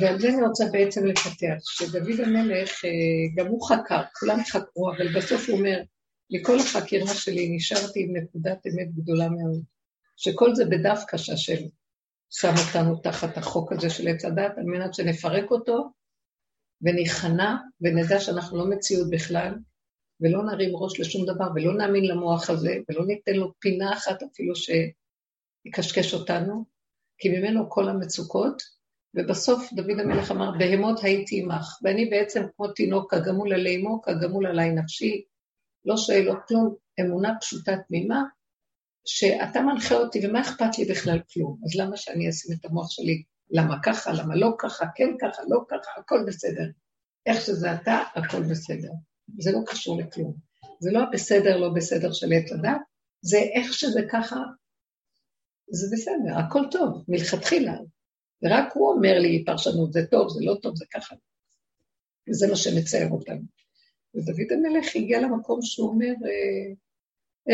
ועל זה אני רוצה בעצם לפתח, שדוד המלך, אה, גם הוא חקר, כולם חקרו, אבל בסוף הוא אומר, לכל החקירה שלי נשארתי עם נקודת אמת גדולה מאוד, שכל זה בדווקא שהשם שם אותנו תחת החוק הזה של עץ הדת, על מנת שנפרק אותו וניכנע ונדע שאנחנו לא מציאות בכלל, ולא נרים ראש לשום דבר, ולא נאמין למוח הזה, ולא ניתן לו פינה אחת אפילו שיקשקש אותנו, כי ממנו כל המצוקות, ובסוף דוד המלך אמר, בהמות הייתי עמך, ואני בעצם כמו תינוק, כגמול עלי אמו, כגמול עלי נפשי, לא שואל לו כלום, אמונה פשוטה תמימה, שאתה מנחה אותי, ומה אכפת לי בכלל כלום? אז למה שאני אשים את המוח שלי? למה ככה, למה לא ככה, כן ככה, לא ככה, הכל בסדר. איך שזה אתה, הכל בסדר. זה לא קשור לכלום. זה לא בסדר, לא בסדר של עת הדת, זה איך שזה ככה, זה בסדר, הכל טוב, מלכתחילה. ורק הוא אומר לי פרשנות, זה טוב, זה לא טוב, זה ככה. וזה מה שמצער אותנו. ודוד המלך הגיע למקום שהוא אומר, אה,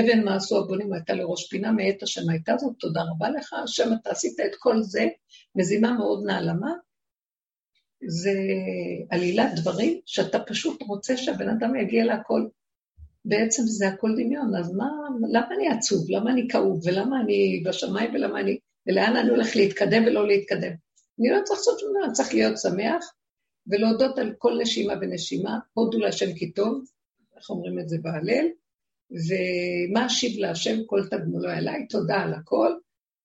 אבן מה עשו הבונים הייתה לראש פינה, מאת השם הייתה זאת, תודה רבה לך, השם אתה עשית את כל זה, מזימה מאוד נעלמה, זה עלילת דברים שאתה פשוט רוצה שהבן אדם יגיע להכל. בעצם זה הכל דמיון, אז מה, למה אני עצוב? למה אני כאוב? ולמה אני בשמיים ולמה אני... ולאן אני הולך להתקדם ולא להתקדם? אני לא צריך לעשות שום דבר, צריך להיות שמח ולהודות על כל נשימה ונשימה, הודו להשם כי טוב, איך אומרים את זה בהלל, ומה אשיב להשם כל תגמולו אליי, תודה על הכל,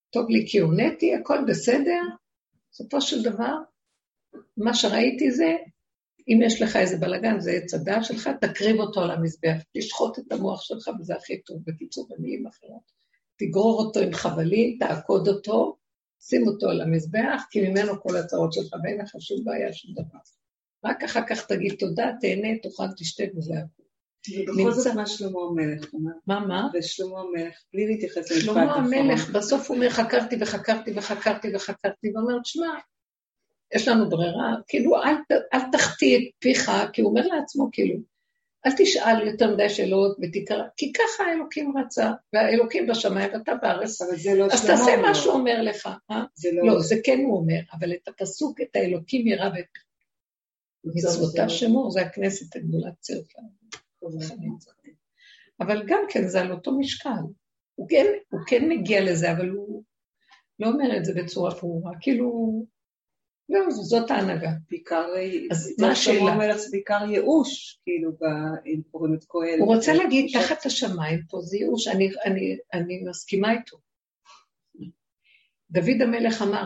טוב לי כי הונאתי, הכל בסדר, בסופו של דבר, מה שראיתי זה, אם יש לך איזה בלאגן, זה עץ הדעת שלך, תקריב אותו על המזבח, תשחוט את המוח שלך, וזה הכי טוב, בקיצור, במילים אחרות. תגרור אותו עם חבלים, תעקוד אותו, שים אותו על המזבח, כי ממנו כל הצרות שלך, ואין לך שום בעיה, שום דבר. רק אחר כך תגיד תודה, תהנה, תאכל, תשתה, וזה הכול. ובכל זאת מה שלמה המלך אומר. מה, מה? ושלמה המלך, בלי להתייחס למשפט שלמה המלך, בסוף הוא אומר, חקרתי וחקרתי וחקרתי וחקרתי, ואומר, תשמע, יש לנו ברירה, כאילו, אל, אל תחטיא את פיך, כי הוא אומר לעצמו, כאילו, אל תשאל יותר מדי שאלות ותקרא, כי ככה האלוקים רצה, והאלוקים בשמיים ואתה בארץ, אבל זה לא אז תעשה מה שהוא אומר לך, אה? זה לא... לא, זה כן הוא אומר, אבל את הפסוק, את האלוקים ירא ואת מצוותיו שמור, זה הכנסת הגדולה צירפה. אבל גם כן זה על אותו משקל. הוא כן, הוא כן מגיע לזה, אבל הוא לא אומר את זה בצורה ברורה, כאילו, לא, זאת ההנהגה. בעיקר, אז מה השאלה? זה בעיקר ייאוש, כאילו, אם קוראים את קהלת. הוא רוצה להגיד, תחת השמיים פה זה ייאוש, אני, אני, אני מסכימה איתו. דוד המלך אמר,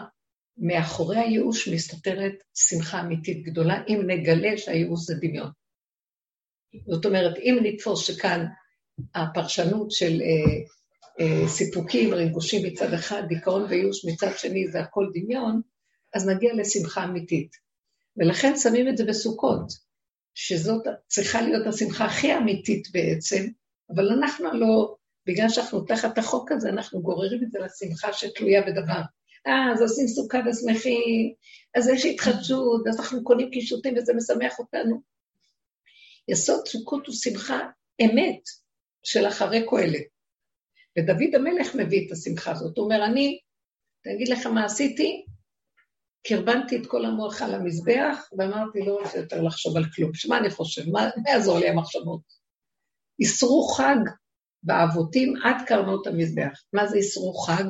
מאחורי הייאוש מסתתרת שמחה אמיתית גדולה, אם נגלה שהייאוש זה דמיון. זאת אומרת, אם נתפוס שכאן הפרשנות של אה, אה, סיפוקים, ריגושים מצד אחד, דיכאון וייאוש מצד שני, זה הכל דמיון, אז נגיע לשמחה אמיתית. ולכן שמים את זה בסוכות, שזאת צריכה להיות השמחה הכי אמיתית בעצם, אבל אנחנו לא, בגלל שאנחנו תחת החוק הזה, אנחנו גוררים את זה לשמחה שתלויה בדבר. אה, אז עושים סוכה ושמחים, אז יש התחדשות, אז אנחנו קונים קישוטים וזה משמח אותנו. יסוד סוכות הוא שמחה אמת של אחרי קהלת. ודוד המלך מביא את השמחה הזאת. הוא אומר, אני, אני אגיד לך מה עשיתי, קרבנתי את כל המוח על המזבח, ואמרתי, לא רוצה יותר לחשוב על כלום. שמה אני חושב? מה, מה יעזור לי המחשבות? איסרו חג באבותים עד קרנות המזבח. מה זה איסרו חג?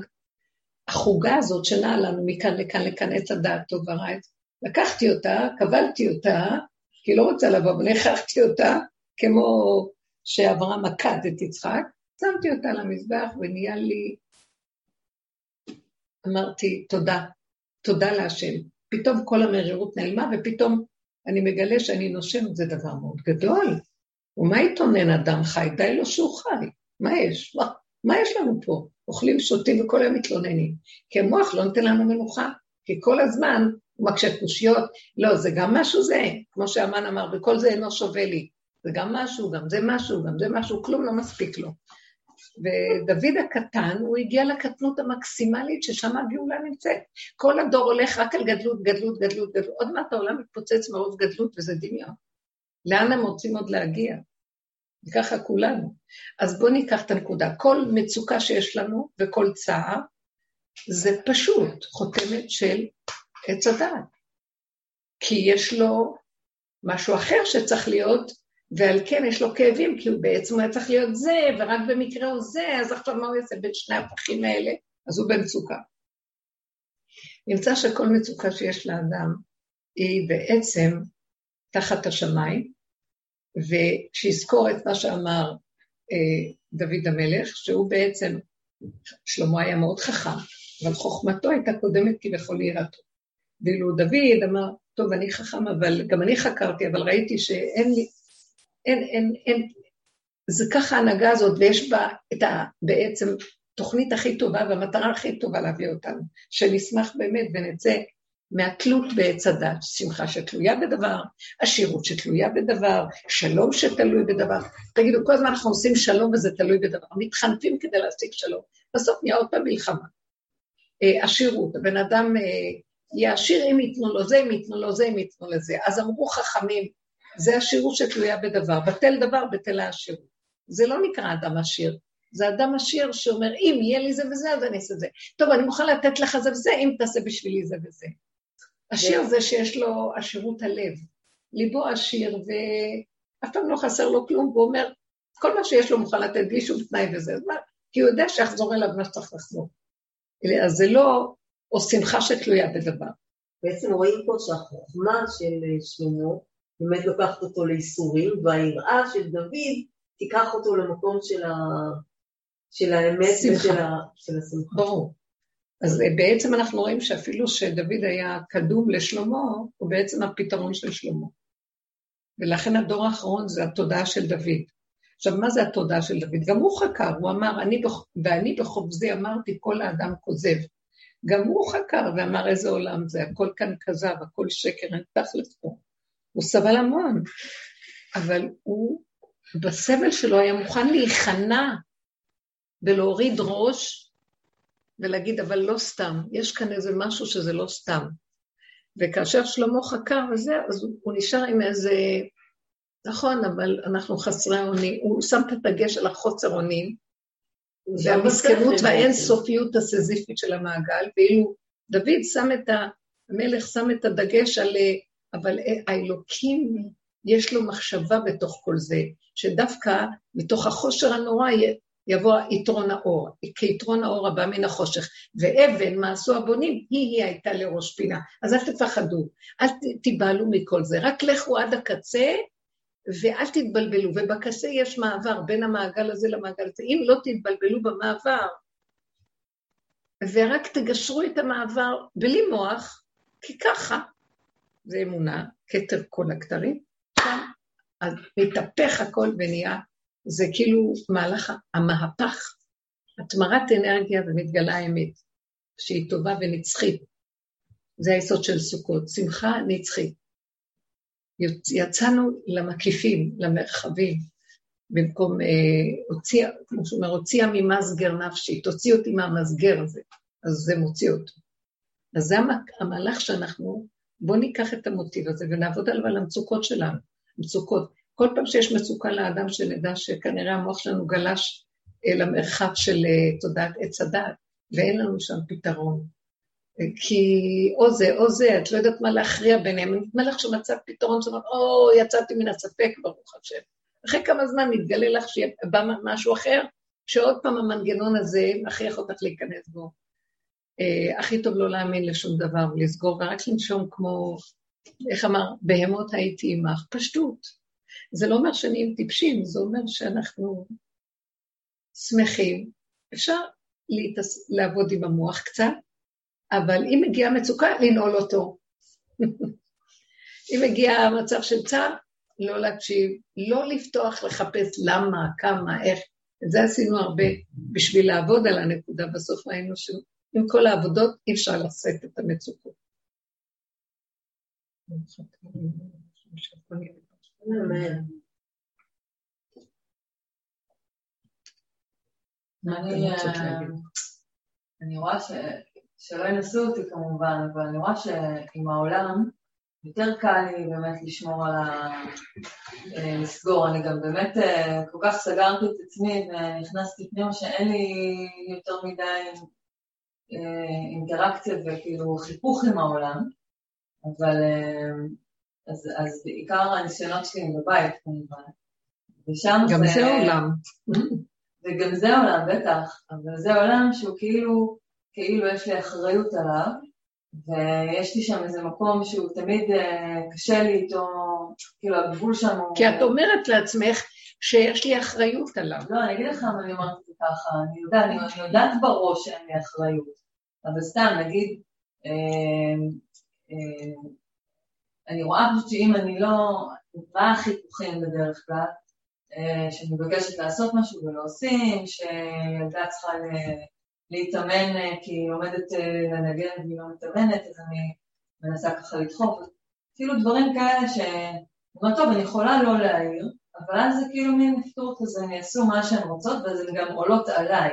החוגה הזאת שנעה לנו מכאן לכאן לכאן, עץ הדעת טוב ורע, לקחתי אותה, קבלתי אותה, כי לא רוצה לבוא, אבל הכרחתי אותה, כמו שאברהם עקד את יצחק, שמתי אותה למזבח ונהיה לי, אמרתי, תודה, תודה להשם. פתאום כל המרירות נעלמה, ופתאום אני מגלה שאני נושם, זה דבר מאוד גדול. ומה יתונן אדם חי? די לו שהוא חי. מה יש? מה, מה יש לנו פה? אוכלים, שותים וכל היום מתלוננים. כי המוח לא נותן לנו מנוחה, כי כל הזמן הוא מקשה קושיות. לא, זה גם משהו זה, כמו שאמן אמר, וכל זה אינו שווה לי. זה גם משהו, גם זה משהו, גם זה משהו, כלום לא מספיק לו. ודוד הקטן, הוא הגיע לקטנות המקסימלית ששם הגאולה נמצאת. כל הדור הולך רק על גדלות, גדלות, גדלות, גדלות. עוד מעט העולם מתפוצץ מרוב גדלות וזה דמיון. לאן הם רוצים עוד להגיע? וככה כולנו. אז בואו ניקח את הנקודה. כל מצוקה שיש לנו וכל צער, זה פשוט חותמת של עץ הדעת. כי יש לו משהו אחר שצריך להיות, ועל כן יש לו כאבים, כי הוא בעצם היה צריך להיות זה, ורק במקרה הוא זה, אז עכשיו מה הוא יעשה בין שני הפכים האלה? אז הוא במצוקה. נמצא שכל מצוקה שיש לאדם היא בעצם תחת השמיים, ושיזכור את מה שאמר אה, דוד המלך, שהוא בעצם, שלמה היה מאוד חכם, אבל חוכמתו הייתה קודמת כביכול ליראתו. ואילו דוד אמר, טוב, אני חכם, אבל גם אני חקרתי, אבל ראיתי שאין לי, אין, אין, אין, זה ככה ההנהגה הזאת, ויש בה את ה... בעצם תוכנית הכי טובה והמטרה הכי טובה להביא אותנו, שנשמח באמת ונצא מהתלות בעץ הדת, שמחה שתלויה בדבר, עשירות שתלויה בדבר, שלום שתלוי בדבר. תגידו, כל הזמן אנחנו עושים שלום וזה תלוי בדבר, מתחנפים כדי להשיג שלום, בסוף נהיה עוד פעם מלחמה. אה, עשירות, הבן אדם אה, יהיה עשיר אם ייתנו לו זה, אם ייתנו לו זה, אם ייתנו לזה. אז אמרו חכמים, זה עשירות שתלויה בדבר, בטל דבר, בטל העשירות. זה לא נקרא אדם עשיר, זה אדם עשיר שאומר, אם יהיה לי זה וזה, אז אני אעשה זה. טוב, אני מוכן לתת לך זה וזה, אם תעשה בשבילי זה וזה. עשיר זה שיש לו עשירות הלב. ליבו עשיר ואף פעם לא חסר לו כלום, והוא אומר, כל מה שיש לו מוכן לתת בלי שום תנאי וזה, אז מה? כי הוא יודע שיחזור אליו מה שצריך לחזור. אז זה לא, או שמחה שתלויה בדבר. בעצם רואים פה שהחוכמה של שלמה באמת לוקחת אותו לאיסורים, והיראה של דוד תיקח אותו למקום של, ה... של האמת ושל ה... של השמחה. ברור. אז בעצם אנחנו רואים שאפילו שדוד היה קדום לשלמה, הוא בעצם הפתרון של שלמה. ולכן הדור האחרון זה התודעה של דוד. עכשיו, מה זה התודעה של דוד? גם הוא חקר, הוא אמר, אני בח... ואני בחובזי אמרתי, כל האדם כוזב. גם הוא חקר ואמר, איזה עולם זה, הכל כאן כזב, הכל שקר, אין תכלס פה. הוא סבל המון, אבל הוא, בסבל שלו היה מוכן להיכנע ולהוריד ראש ולהגיד, אבל לא סתם, יש כאן איזה משהו שזה לא סתם. וכאשר שלמה חקר וזה, אז הוא, הוא נשאר עם איזה, נכון, אבל אנחנו חסרי אונים, הוא שם את הדגש על החוצר אונים, והמסכנות והאינסופיות הסזיפית של המעגל, ואילו דוד שם את ה... המלך שם את הדגש על... אבל האלוקים, יש לו מחשבה בתוך כל זה, שדווקא מתוך החושר הנורא יבוא יתרון האור, כיתרון האור הבא מן החושך. ואבן, מה עשו הבונים, היא-היא הייתה לראש פינה. אז אל תפחדו, אל תיבהלו מכל זה, רק לכו עד הקצה, ואל תתבלבלו. ובקצה יש מעבר בין המעגל הזה למעגל הזה. אם לא תתבלבלו במעבר, ורק תגשרו את המעבר בלי מוח, כי ככה, זה אמונה, כתר כל הכתרים, אז מתהפך הכל ונהיה זה כאילו מהלך המהפך, התמרת אנרגיה ומתגלה האמת, שהיא טובה ונצחית. זה היסוד של סוכות, שמחה נצחית. יצאנו למקיפים, למרחבים, במקום, אה, הוציאה, כמו שאומר, הוציאה ממסגר נפשי, תוציא אותי מהמסגר הזה, אז זה מוציא אותו. אז זה המהלך שאנחנו, בואו ניקח את המוטיב הזה ונעבוד עליו על המצוקות שלנו, מצוקות. כל פעם שיש מצוקה לאדם, שנדע שכנראה המוח שלנו גלש למרחב של אה, תודעת עץ הדת, ואין לנו שם פתרון. כי או זה או זה, את לא יודעת מה להכריע ביניהם. נדמה לך שמצאת פתרון, זאת אומרת, או, יצאתי מן הספק, ברוך השם. אחרי כמה זמן מתגלה לך שבא משהו אחר, שעוד פעם המנגנון הזה מכריח אותך להיכנס בו. אה, הכי טוב לא להאמין לשום דבר ולסגור, ורק לנשום כמו, איך אמר, בהמות הייתי עמך, פשטות. זה לא אומר שנהיים טיפשים, זה אומר שאנחנו שמחים. אפשר להתס... לעבוד עם המוח קצת, אבל אם מגיעה מצוקה, לנעול אותו. אם מגיע המצב של צער, לא להקשיב, לא לפתוח, לחפש למה, כמה, איך. את זה עשינו הרבה בשביל לעבוד על הנקודה. בסוף ראינו שעם כל העבודות אי אפשר לשאת את המצוקות. אני רואה ש... שלא ינסו אותי כמובן, אבל אני רואה שעם העולם יותר קל לי באמת לשמור על ה... אה, לסגור. אני גם באמת אה, כל כך סגרתי את עצמי ונכנסתי פנימה שאין לי יותר מדי אה, אינטראקציה וכאילו חיכוך עם העולם. אבל אז, אז בעיקר הניסיונות שלי בבית כמובן. ושם גם זה, זה עולם. וגם זה עולם, בטח, אבל זה עולם שהוא כאילו, כאילו יש לי אחריות עליו, ויש לי שם איזה מקום שהוא תמיד אה, קשה לי איתו, כאילו הגבול שם הוא... כי את אומרת לעצמך שיש לי אחריות עליו. לא, אני אגיד לך למה אני אומרת את זה ככה, אני יודעת, אני, יודעת בראש שאין לי אחריות, אבל סתם, נגיד, אה, אה, אני רואה פשוט שאם אני לא, מה החיכוכים בדרך כלל, אה, שאני מבקשת לעשות משהו ולא עושים, שילדה צריכה להתאמן אה, כי היא עומדת אה, לנגן והיא לא מתאמנת, אז אני מנסה ככה לדחוף. כאילו דברים כאלה ש... אומרת, טוב, אני יכולה לא להעיר, אבל אז זה כאילו מין נפתור כזה, הם יעשו מה שהן רוצות, ואז הן גם עולות עליי.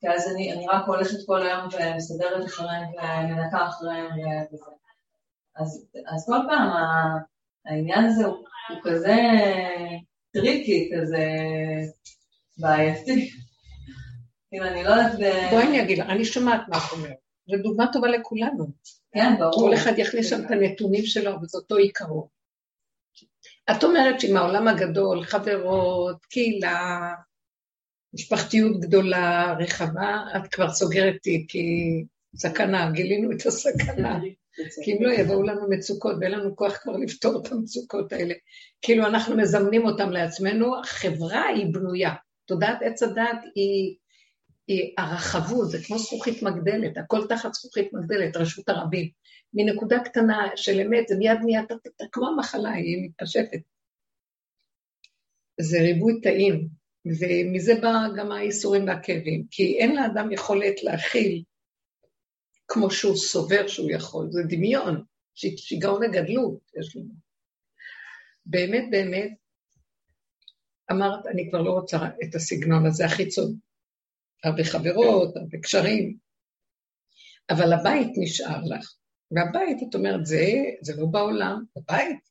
כי אז אני, אני רק הולכת כל היום ומסדרת אחריהם ומנקה אחריהם וזה. אז, אז כל פעם העניין הזה הוא, הוא כזה tricky, כזה בעייתי. כאילו, אני לא יודעת... בואי אני אגיד לך, אני שומעת מה את אומרת. זו דוגמה טובה לכולנו. כן, ברור. כל אחד יכניס שם את הנתונים שלו, וזה אותו עיקרון. את אומרת שעם העולם הגדול, חברות, קהילה, משפחתיות גדולה, רחבה, את כבר סוגרת כי סכנה, גילינו את הסכנה. כי אם לא יבואו לנו מצוקות ואין לנו כוח כבר לפתור את המצוקות האלה. כאילו אנחנו מזמנים אותם לעצמנו, החברה היא בנויה. תודעת עץ הדת היא, היא הרחבות, זה כמו זכוכית מגדלת, הכל תחת זכוכית מגדלת, רשות הרבים. מנקודה קטנה של אמת, זה מיד נהיה כמו המחלה, היא מתפשטת. זה ריבוי תאים, ומזה בא גם האיסורים והכאבים, כי אין לאדם יכולת להכיל כמו שהוא סובר שהוא יכול, זה דמיון, שיגעון הגדלות יש לנו. באמת, באמת, אמרת, אני כבר לא רוצה את הסגנון הזה החיצון, הרבה חברות, הרבה קשרים, אבל הבית נשאר לך, והבית, את אומרת, זה, זה לא בעולם, בבית.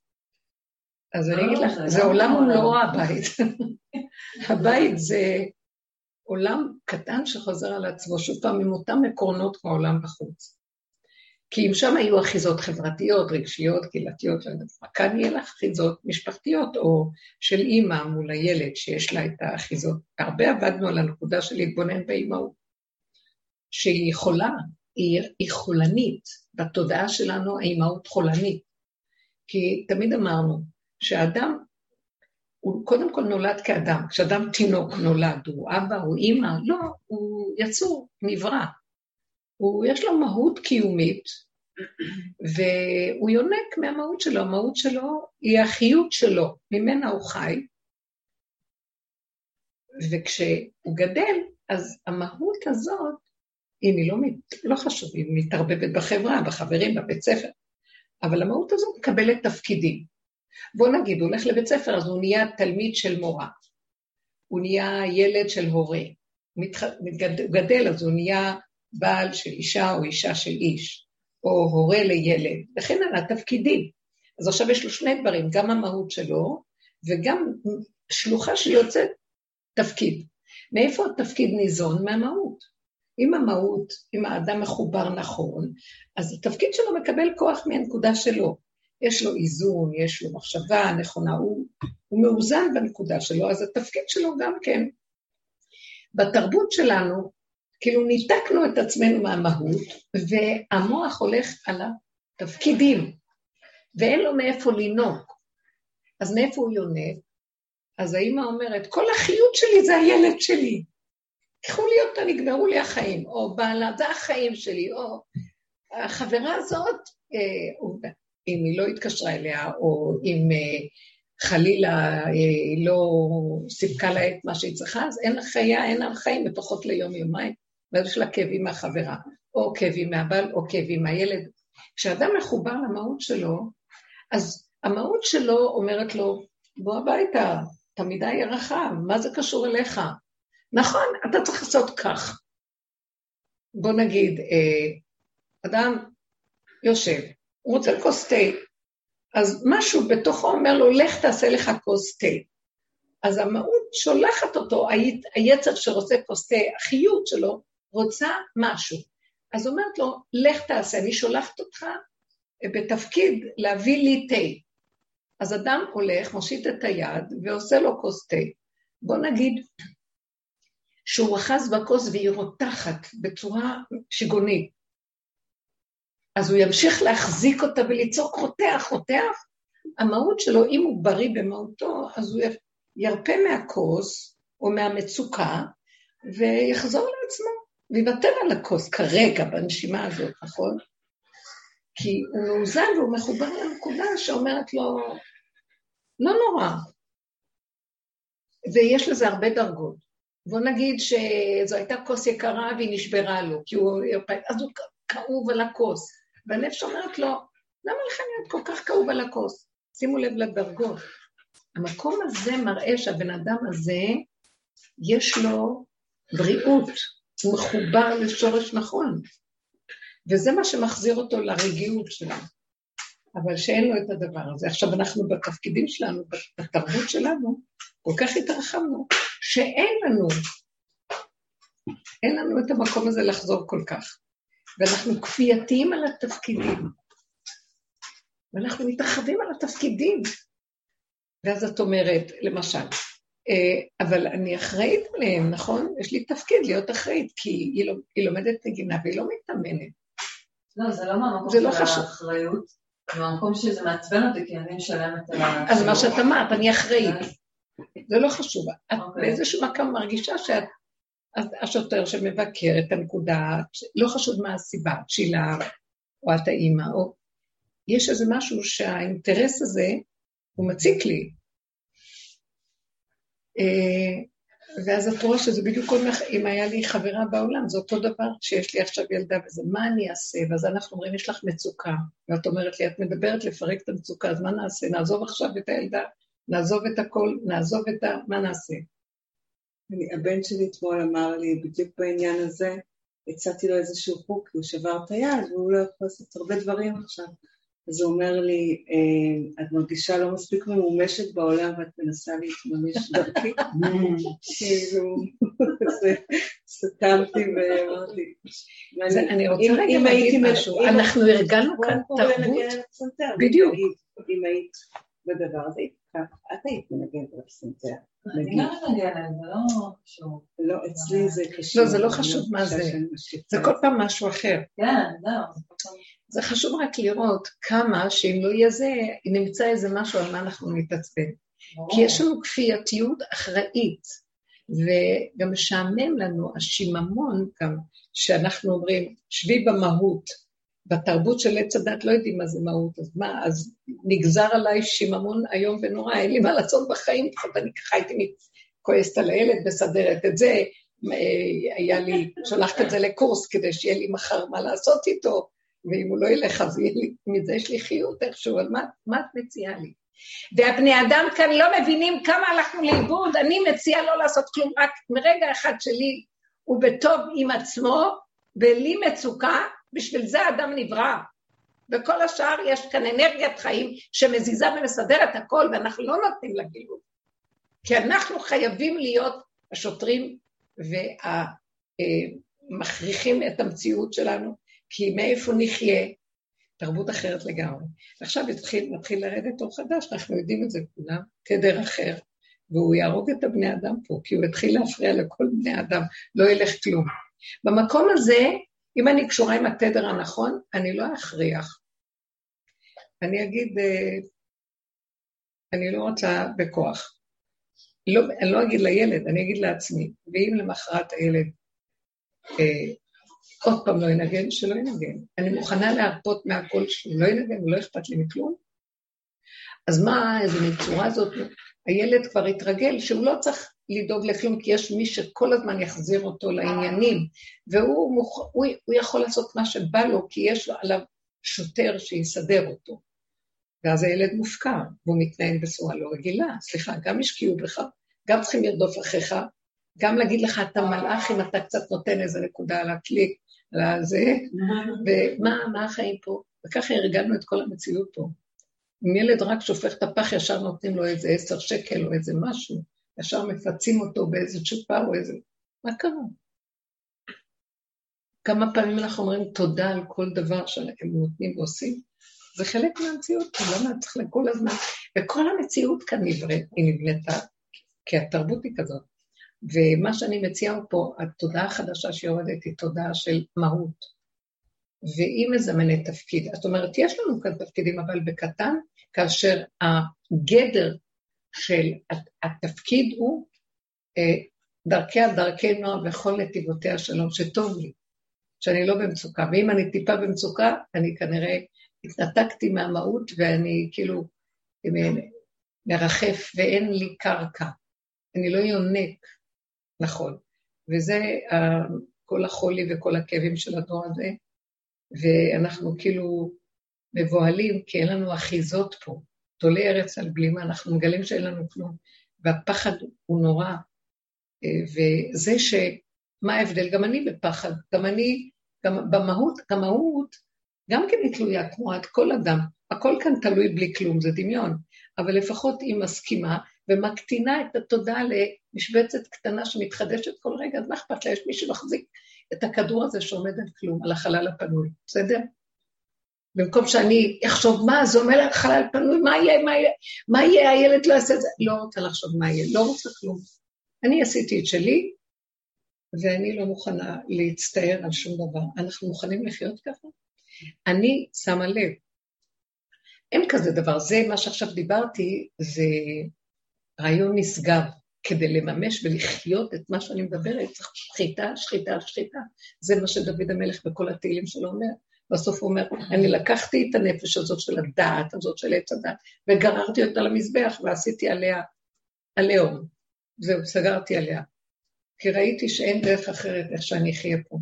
אז אני אגיד לא, לך, זה לא עולם הוא לא הבית. הבית זה עולם קטן שחוזר על עצמו, שוב פעם עם אותם עקרונות כמו העולם בחוץ. כי אם שם היו אחיזות חברתיות, רגשיות, קהילתיות, לא יודעת מה, כאן יהיה לך אחיזות משפחתיות, או של אימא מול הילד שיש לה את האחיזות. הרבה עבדנו על הנקודה של להתבונן באימהות, שהיא חולה, היא, היא חולנית, בתודעה שלנו האימהות חולנית. כי תמיד אמרנו שהאדם הוא קודם כל נולד כאדם. כשאדם תינוק נולד, הוא אבא, הוא אימא, לא, הוא יצור, נברא. הוא, יש לו מהות קיומית, והוא יונק מהמהות שלו. המהות שלו היא החיות שלו, ממנה הוא חי. וכשהוא גדל, אז המהות הזאת, אם היא לא, לא חשוב, היא מתערבבת בחברה, בחברים, בבית ספר, אבל המהות הזאת מקבלת תפקידים. בוא נגיד, הוא הולך לבית ספר, אז הוא נהיה תלמיד של מורה. הוא נהיה ילד של הורה. הוא גדל, אז הוא נהיה בעל של אישה או אישה של איש, או הורה לילד, וכן הלאה, תפקידים. אז עכשיו יש לו שני דברים, גם המהות שלו, וגם שלוחה שיוצאת תפקיד. מאיפה התפקיד ניזון? מהמהות. אם המהות, אם האדם מחובר נכון, אז התפקיד שלו מקבל כוח מהנקודה שלו. יש לו איזון, יש לו מחשבה נכונה, הוא, הוא מאוזן בנקודה שלו, אז התפקיד שלו גם כן. בתרבות שלנו, כאילו ניתקנו את עצמנו מהמהות, והמוח הולך על התפקידים, ואין לו מאיפה לנהוג. אז מאיפה הוא יונק? אז האימא אומרת, כל החיות שלי זה הילד שלי. קחו לי אותה, נגמרו לי החיים, או בעלה, זה החיים שלי, או החברה הזאת, אה, אם היא לא התקשרה אליה, או אם אה, חלילה היא אה, לא סיפקה לה את מה שהיא צריכה, אז אין לה חיה, אין לה חיים, ופחות ליום-יומיים, ואז יש לה כאבים מהחברה, או כאבים מהבעל, או כאבים מהילד. כשאדם מחובר למהות שלו, אז המהות שלו אומרת לו, בוא הביתה, אתה מדי רחב, מה זה קשור אליך? נכון, אתה צריך לעשות כך. בוא נגיד, אה, אדם יושב, הוא רוצה כוס תה. אז משהו בתוכו אומר לו, לך תעשה לך כוס תה. אז המהות שולחת אותו, היצר שרוצה כוס תה, החיות שלו, רוצה משהו. אז אומרת לו, לך תעשה, אני שולחת אותך בתפקיד להביא לי תה. אז אדם הולך, מושיט את היד ועושה לו כוס תה. בוא נגיד שהוא אחז בכוס והיא רותחת בצורה שיגונית. אז הוא ימשיך להחזיק אותה וליצור רותח, רותח. המהות שלו, אם הוא בריא במהותו, אז הוא ירפה מהכוס או מהמצוקה ויחזור לעצמו ויוותר על הכוס כרגע, בנשימה הזאת, נכון? כי הוא מאוזן והוא מחובר לנקודה שאומרת לו, לא נורא. ויש לזה הרבה דרגות. בוא נגיד שזו הייתה כוס יקרה והיא נשברה לו, כי הוא... אז הוא כאוב על הכוס. והנפש אומרת לו, למה לכם להיות כל כך כאוב על הכוס? שימו לב לדרגות. המקום הזה מראה שהבן אדם הזה, יש לו בריאות, הוא מחובר לשורש נכון. וזה מה שמחזיר אותו לרגיעות שלנו. אבל שאין לו את הדבר הזה. עכשיו אנחנו בתפקידים שלנו, בתרבות שלנו, כל כך התרחבנו, שאין לנו, אין לנו את המקום הזה לחזור כל כך. ואנחנו כפייתיים על התפקידים. ואנחנו מתרחבים על התפקידים. ואז את אומרת, למשל, אה, אבל אני אחראית עליהם, נכון? יש לי תפקיד להיות אחראית, כי היא, לא, היא לומדת נגינה והיא לא מתאמנת. לא, זה לא מהמקום של האחריות, זה מהמקום שזה מעצבן אותי, כי אני משלמת על ה... אז מה שאת אמרת, אני אחראית. זה לא חשוב. את אוקיי. באיזשהו מקום מרגישה שאת השוטר שמבקר את הנקודה, לא חשוב מה הסיבה, צ'ילה או את האימא, או... יש איזה משהו שהאינטרס הזה, הוא מציק לי. אה, ואז את רואה שזה בדיוק עוד מח... אם היה לי חברה בעולם, זה אותו דבר שיש לי עכשיו ילדה וזה, מה אני אעשה? ואז אנחנו אומרים, יש לך מצוקה. ואת אומרת לי, את מדברת לפרק את המצוקה, אז מה נעשה? נעזוב עכשיו את הילדה, נעזוב את הכל, נעזוב את ה... מה נעשה? אני, הבן שלי אתמול אמר לי, בדיוק בעניין הזה, הצעתי לו איזשהו חוק, הוא שבר את היד, והוא לא יכול לעשות הרבה דברים עכשיו. אז הוא אומר לי, אה, את מרגישה לא מספיק ממומשת בעולם ואת מנסה להתממש דרכי? כאילו, סתמתי ואמרתי... אני רוצה רגע להגיד משהו, אנחנו הרגלנו כאן תרבות, בדיוק. אם היית בדבר הזה, את היית מנגנת על הפסנתר. אני לא מנגנת, זה לא חשוב. לא, אצלי זה קשה. לא, זה לא חשוב מה זה. זה כל פעם משהו אחר. כן, זהו. זה חשוב רק לראות כמה, שאם לא יהיה זה, נמצא איזה משהו על מה אנחנו נתעצבן. כי יש לנו כפייתיות אחראית, וגם משעמם לנו השיממון גם, שאנחנו אומרים, שבי במהות. בתרבות של עץ הדת לא יודעים מה זה מהות, אז מה, אז נגזר עליי שיממון איום ונורא, אין לי מה לעשות בחיים, לפחות אני ככה הייתי כועסת על הילד, מסדרת את זה, היה לי, שולחת את זה לקורס כדי שיהיה לי מחר מה לעשות איתו, ואם הוא לא ילך אז יהיה לי, מזה שליחיות איכשהו, אבל מה, מה את מציעה לי? והבני אדם כאן לא מבינים כמה הלכנו לאיבוד, אני מציעה לא לעשות כלום, רק מרגע אחד שלי הוא בטוב עם עצמו, בלי מצוקה, בשביל זה האדם נברא. וכל השאר יש כאן אנרגיית חיים שמזיזה ומסדרת הכל, ואנחנו לא נותנים לה גילוי. כי אנחנו חייבים להיות השוטרים והמכריחים את המציאות שלנו, כי מאיפה נחיה? תרבות אחרת לגמרי. ועכשיו התחיל, מתחיל לרדת אור חדש, אנחנו יודעים את זה כולם, תדר אחר, והוא יהרוג את הבני אדם פה, כי הוא התחיל להפריע לכל בני אדם, לא ילך כלום. במקום הזה, אם אני קשורה עם התדר הנכון, אני לא אכריח. אני אגיד, אה, אני לא רוצה בכוח. לא, אני לא אגיד לילד, אני אגיד לעצמי. ואם למחרת הילד אה, עוד פעם לא ינגן, שלא ינגן. אני מוכנה להרפות מהקול שהוא לא ינגן ולא אכפת לי מכלום. אז מה, איזה מין צורה זאת? הילד כבר התרגל שהוא לא צריך לדאוג לכלום, כי יש מי שכל הזמן יחזיר אותו לעניינים, והוא מוכ... הוא, הוא יכול לעשות מה שבא לו, כי יש לו עליו שוטר שיסדר אותו. ואז הילד מופקר, והוא מתנהל בצורה לא רגילה. סליחה, גם השקיעו בך, גם צריכים לרדוף אחריך, גם להגיד לך, אתה מלאך אם אתה קצת נותן איזה נקודה על הקליק, על זה, ומה מה החיים פה? וככה הרגלנו את כל המציאות פה. אם ילד רק שופך את הפח, ישר נותנים לו איזה עשר שקל או איזה משהו, ישר מפצים אותו באיזה צ'ופר או איזה... מה קרה? כמה פעמים אנחנו אומרים תודה על כל דבר שהם נותנים ועושים? זה חלק מהמציאות, למה צריך כל הזמן, וכל המציאות כאן נבראת, היא נבנתה, כי התרבות היא כזאת. ומה שאני מציעה פה, התודעה החדשה שיורדת היא תודעה של מהות. והיא מזמנת תפקיד. זאת אומרת, יש לנו כאן תפקידים, אבל בקטן, כאשר הגדר של התפקיד הוא אה, דרכיה דרכי נועה וכל נתיבותיה שלום, שטוב לי, שאני לא במצוקה. ואם אני טיפה במצוקה, אני כנראה התנתקתי מהמהות ואני כאילו מרחף ואין לי קרקע. אני לא יונק, נכון. וזה כל החולי וכל הכאבים של הדור הזה, ואנחנו כאילו מבוהלים כי אין לנו אחיזות פה. תולי ארץ על בלימה, אנחנו מגלים שאין לנו כלום, והפחד הוא נורא. וזה ש... מה ההבדל? גם אני בפחד, גם אני, גם במהות, המהות גם כן היא תלויה כמו את כל אדם. הכל כאן תלוי בלי כלום, זה דמיון. אבל לפחות היא מסכימה ומקטינה את התודעה למשבצת קטנה שמתחדשת כל רגע, אז מה אכפת לה? יש מי שמחזיק את הכדור הזה שעומד על כלום, על החלל הפנוי, בסדר? במקום שאני אחשוב מה, זה אומר על חלל פנוי, מה יהיה, מה יהיה, מה יהיה, הילד לא יעשה את זה, לא רוצה לחשוב מה יהיה, לא רוצה כלום. אני עשיתי את שלי, ואני לא מוכנה להצטער על שום דבר. אנחנו מוכנים לחיות ככה? אני שמה לב, אין כזה דבר, זה מה שעכשיו דיברתי, זה רעיון נשגב. כדי לממש ולחיות את מה שאני מדברת, צריך שחיטה, שחיטה, שחיטה. זה מה שדוד המלך בכל התהילים שלו אומר. בסוף הוא אומר, אני לקחתי את הנפש הזאת של הדעת הזאת, של עץ הדעת, וגררתי אותה למזבח ועשיתי עליה עליהום. זהו, סגרתי עליה. כי ראיתי שאין דרך אחרת איך שאני אחיה פה.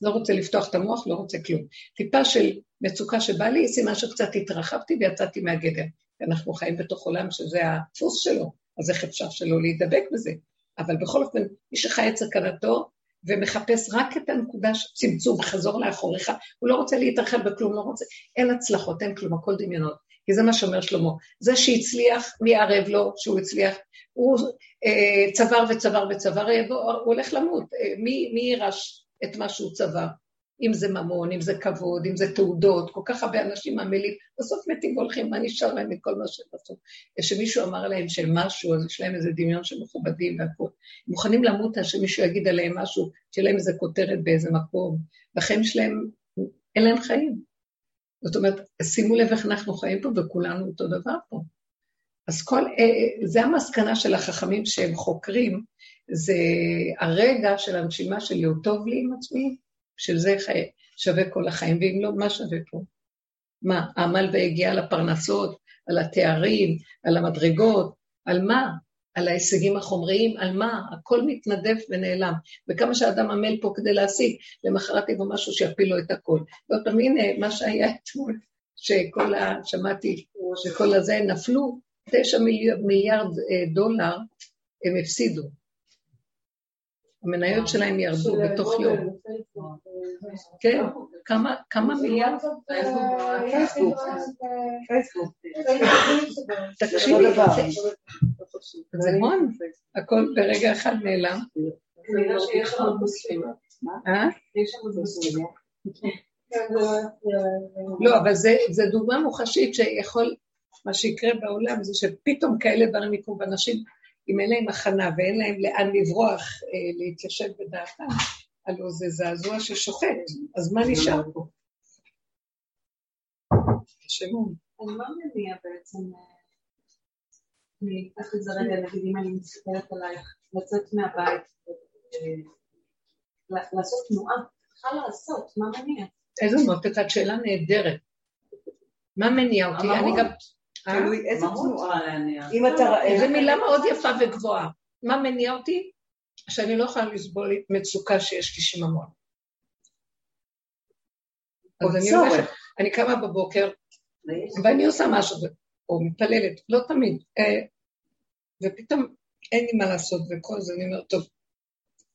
לא רוצה לפתוח את המוח, לא רוצה כלום. טיפה של מצוקה שבא לי, סימן שקצת התרחבתי ויצאתי מהגדר. אנחנו חיים בתוך עולם שזה הדפוס שלו, אז איך אפשר שלא להידבק בזה? אבל בכל אופן, מי שחי את סכנתו ומחפש רק את הנקודה של צמצום, חזור לאחוריך, הוא לא רוצה להתרחב בכלום, לא רוצה, אין הצלחות, אין כלום, הכל דמיונות. כי זה מה שאומר שלמה. זה שהצליח, מי ערב לו שהוא הצליח? הוא אה, צבר וצבר וצבר, הוא הולך למות. אה, מי, מי יירש את מה שהוא צבר? אם זה ממון, אם זה כבוד, אם זה תעודות, כל כך הרבה אנשים עמלים, בסוף מתים והולכים, מה נשאר להם מכל מה שהם עשו? כשמישהו אמר להם שהם משהו, אז יש להם איזה דמיון של מכובדים והכול. מוכנים למות על שמישהו יגיד עליהם משהו, שיהיה להם איזה כותרת באיזה מקום, והחיים שלהם, אין להם חיים. זאת אומרת, שימו לב איך אנחנו חיים פה, וכולנו אותו דבר פה. אז כל, אה, אה, זה המסקנה של החכמים שהם חוקרים, זה הרגע של הנשימה של להיות טוב לי עם עצמי, של זה חי... שווה כל החיים, ואם לא, מה שווה פה? מה, העמל והגיע על הפרנסות, על התארים, על המדרגות, על מה? על ההישגים החומריים, על מה? הכל מתנדף ונעלם. וכמה שאדם עמל פה כדי להשיג, למחרת יבוא משהו שיפיל לו את הכל. ועוד פעם, הנה, מה שהיה אתמול, שכל ה... שמעתי שכל הזה נפלו, תשע מיליארד אה, דולר הם הפסידו. המניות שלהם ירדו בתוך יום. כן, כמה מיליארד? תקשיבי, זה הון, הכל ברגע אחד נעלם. אה? לא, אבל זו דוגמה מוחשית שיכול, מה שיקרה בעולם זה שפתאום כאלה דברים יקרו, ואנשים אם אין להם הכנה ואין להם לאן לברוח, אה, להתיישב בדעתם, הלוא זה זעזוע ששוחט, אז מה נשאר פה? תשמעו. אני מה מניע בעצם, אה, אני אקח את זה רגע, נגיד אם אני מסתכלת עלייך, לצאת מהבית, אה, לעשות תנועה, צריכה לעשות, מה מניע? איזה מותק, את שאלה נהדרת. מה מניע אותי? אני גם... תלוי איזה תנועה להניע. אם אתה... זו מילה מאוד יפה וגבוהה. מה מניע אותי? שאני לא יכולה לסבול מצוקה שיש לי שיממון. אז אני הולכת, אני קמה בבוקר, ואני עושה משהו, או מתפללת, לא תמיד, אה, ופתאום אין לי מה לעשות וכל זה, אני אומרת, טוב,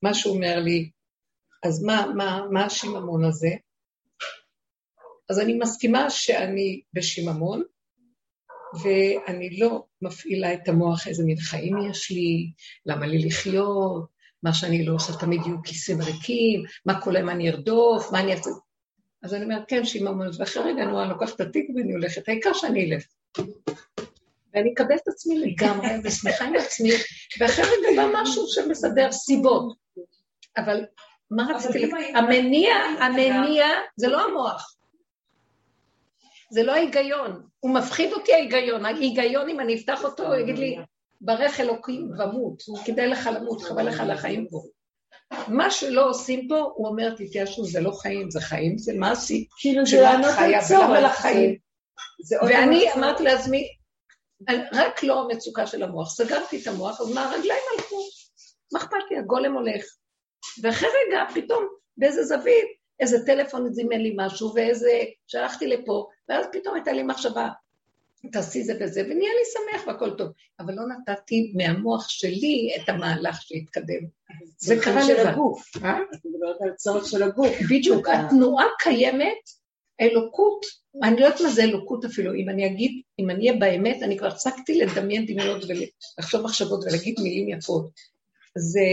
מה שהוא אומר לי, אז מה, מה, מה השיממון הזה? אז אני מסכימה שאני בשיממון, ואני לא מפעילה את המוח איזה מין חיים יש לי, למה לי לחיות, מה שאני לא עושה תמיד יהיו כיסים ריקים, מה קורה אם אני ארדוף, מה אני אעשה... אז אני אומרת, כן, שיממונות, ואחרי רגע רואה, אני לוקחת את התיק ואני הולכת, העיקר שאני אלך. ואני אקבל את עצמי לגמרי, ושמחה עם עצמי, ואחרי רגע בא משהו שמסדר סיבות. אבל מה רציתי לק... המניע, המניע, זה לא המוח. זה לא ההיגיון. הוא מפחיד אותי ההיגיון. ההיגיון, אם אני אפתח אותו, הוא יגיד לי, ברך אלוקים ומות, כדאי לך למות, חבל לך על החיים פה. מה שלא עושים פה, הוא אומר, תתיישרו, זה לא חיים, זה חיים, זה מה עשית? כאילו זה לענות על צורך. ואני אמרתי לעצמי, רק לא המצוקה של המוח, סגרתי את המוח, אז מה, הרגליים הלכו, מה אכפת לי, הגולם הולך. ואחרי רגע, פתאום, באיזה זווית, איזה טלפון זימן לי משהו, ואיזה, שלחתי לפה, ואז פתאום הייתה לי מחשבה, תעשי זה וזה, ונהיה לי שמח והכל טוב. אבל לא נתתי מהמוח שלי את המהלך שהתקדם. זה קרה לבד. הגוף. אה? את מדברת על צורך של הגוף. בדיוק, התנועה קיימת, אלוקות, אני לא יודעת מה זה אלוקות אפילו, אם אני אגיד, אם אני אהיה באמת, אני כבר הפסקתי לדמיין דמיונות ולחשוב מחשבות ולהגיד מילים יפות. זה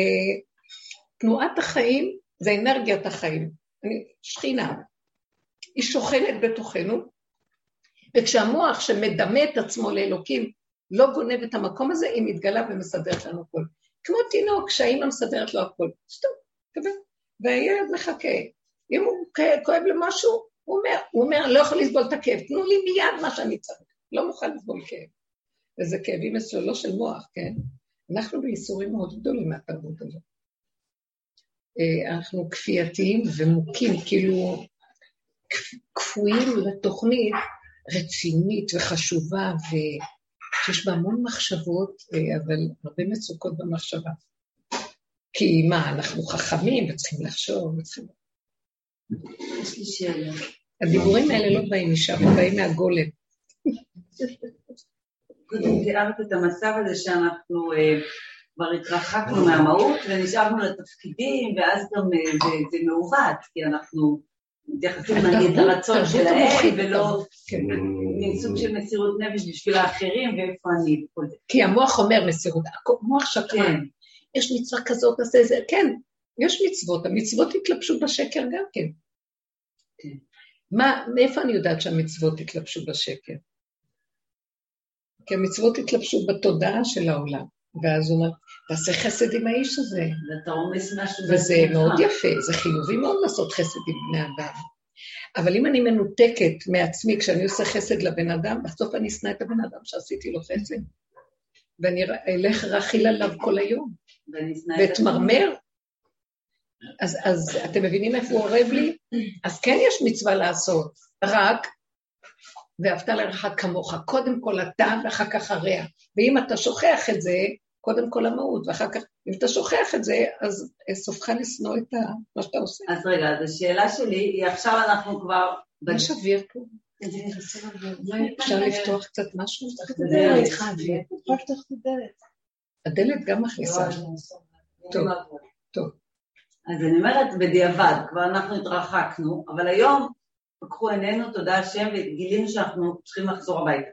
תנועת החיים, זה אנרגיית החיים. אני, שכינה. היא שוכנת בתוכנו, וכשהמוח שמדמה את עצמו לאלוקים לא גונב את המקום הזה, היא מתגלה ומסדרת לנו הכל. כמו תינוק שהאימא מסדרת לו הכל. סתום, קבל. והילד מחכה. אם הוא כואב לו משהו, הוא אומר, הוא אומר, לא יכול לסבול את הכאב, תנו לי מיד מה שאני צריך. לא מוכן לסבול כאב. וזה כאבים אצלו, לא של מוח, כן? אנחנו בייסורים מאוד גדולים מהתרבות הזאת. אה, אנחנו כפייתיים ומוכים, כאילו כפ- כפויים לתוכנית רצינית וחשובה, ושיש בה המון מחשבות, אה, אבל הרבה מצוקות במחשבה. כי מה, אנחנו חכמים וצריכים לחשוב, וצריכים... יש לי שאלה. הדיבורים האלה לא באים משם, הם באים מהגולם. קודם תיארת את המצב הזה שאנחנו אה, כבר התרחקנו מהמהות ונשארנו לתפקידים, ואז גם אה, זה, זה מעוות, כי אנחנו מתייחסים נגיד לרצון שלהם, ולא כן. מין סוג של מסירות נפש בשביל האחרים, ואיפה אני. וכל זה. כי המוח אומר מסירות, המוח שקרן. כן, יש מצווה כזאת, נעשה זה, כן, יש מצוות, המצוות התלבשו בשקר גם כן. כן. מה, מאיפה אני יודעת שהמצוות התלבשו בשקר? כי המצוות התלבשו בתודעה של העולם, ואז הוא אומר, תעשה חסד עם האיש הזה, ואתה רומס משהו וזה. מאוד יפה, זה חיובי מאוד לעשות חסד עם בני אדם. אבל אם אני מנותקת מעצמי כשאני עושה חסד לבן אדם, בסוף אני אשנא את הבן אדם שעשיתי לו חסד. ואני אלך רכיל עליו כל היום. ואתמרמר. אז, אז אתם מבינים איפה הוא אורב לי? אז כן יש מצווה לעשות, רק ואהבת לרעך כמוך. קודם כל אתה ואחר כך הרע. ואם אתה שוכח את זה, קודם כל המהות, ואחר כך, אם אתה שוכח את זה, אז אה, סופך לשנוא את ה- מה שאתה עושה. אז רגע, אז השאלה שלי היא, עכשיו אנחנו כבר... יש אוויר פה? אפשר לפתוח קצת משהו? פתח את הדלת. הדלת גם מכניסה. טוב. טוב. אז אני אומרת, בדיעבד, כבר אנחנו התרחקנו, אבל היום פקחו עינינו, תודה השם, וגילינו שאנחנו צריכים לחזור הביתה.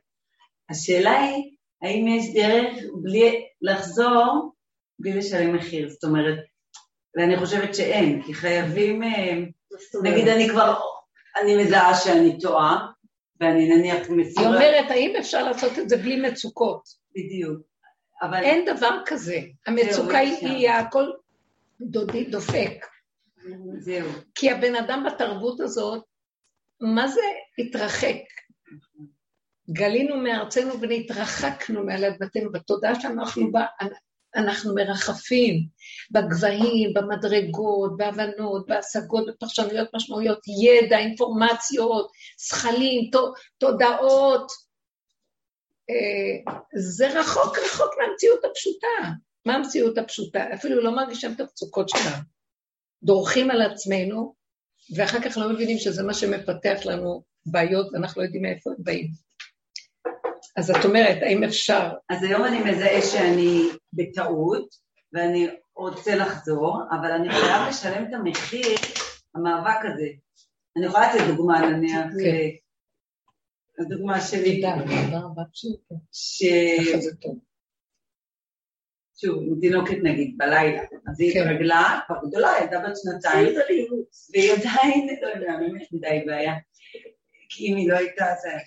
השאלה היא, האם יש דרך בלי לחזור, בלי לשלם מחיר? זאת אומרת, ואני חושבת שאין, כי חייבים, אה, נגיד אני כבר, אני מזהה שאני טועה, ואני נניח היא מסירה, אומרת, האם אפשר לעשות את זה בלי מצוקות? בדיוק, אבל אין דבר כזה. המצוקה היא. היא הכל דודי דופק. זהו, כי הבן אדם בתרבות הזאת, מה זה התרחק? גלינו מארצנו ונתרחקנו מעל אדמתנו, בתודעה שאנחנו בה, אנחנו מרחפים בגבהים, במדרגות, בהבנות, בהשגות, בפרשנויות משמעויות, ידע, אינפורמציות, זכלים, תודעות. אה, זה רחוק רחוק מהמציאות הפשוטה. מה המציאות הפשוטה? אפילו לא מרגישים את המצוקות שלנו. דורכים על עצמנו, ואחר כך לא מבינים שזה מה שמפתח לנו בעיות, ואנחנו לא יודעים מאיפה הם באים. אז את אומרת, האם אפשר? אז היום אני מזהה שאני בטעות, ואני רוצה לחזור, אבל אני חייב לשלם את המחיר, המאבק הזה. אני יכולה לתת דוגמה, נניח, כן. אה, הדוגמה שלי, רבה. ש... שוב, תינוקת נגיד, בלילה, אז היא כן. התרגלה, כבר גדולה, ילדה בת שנתיים, והיא עדיין, לא יודע, באמת מדי בעיה. כי אם היא לא הייתה, זה היה...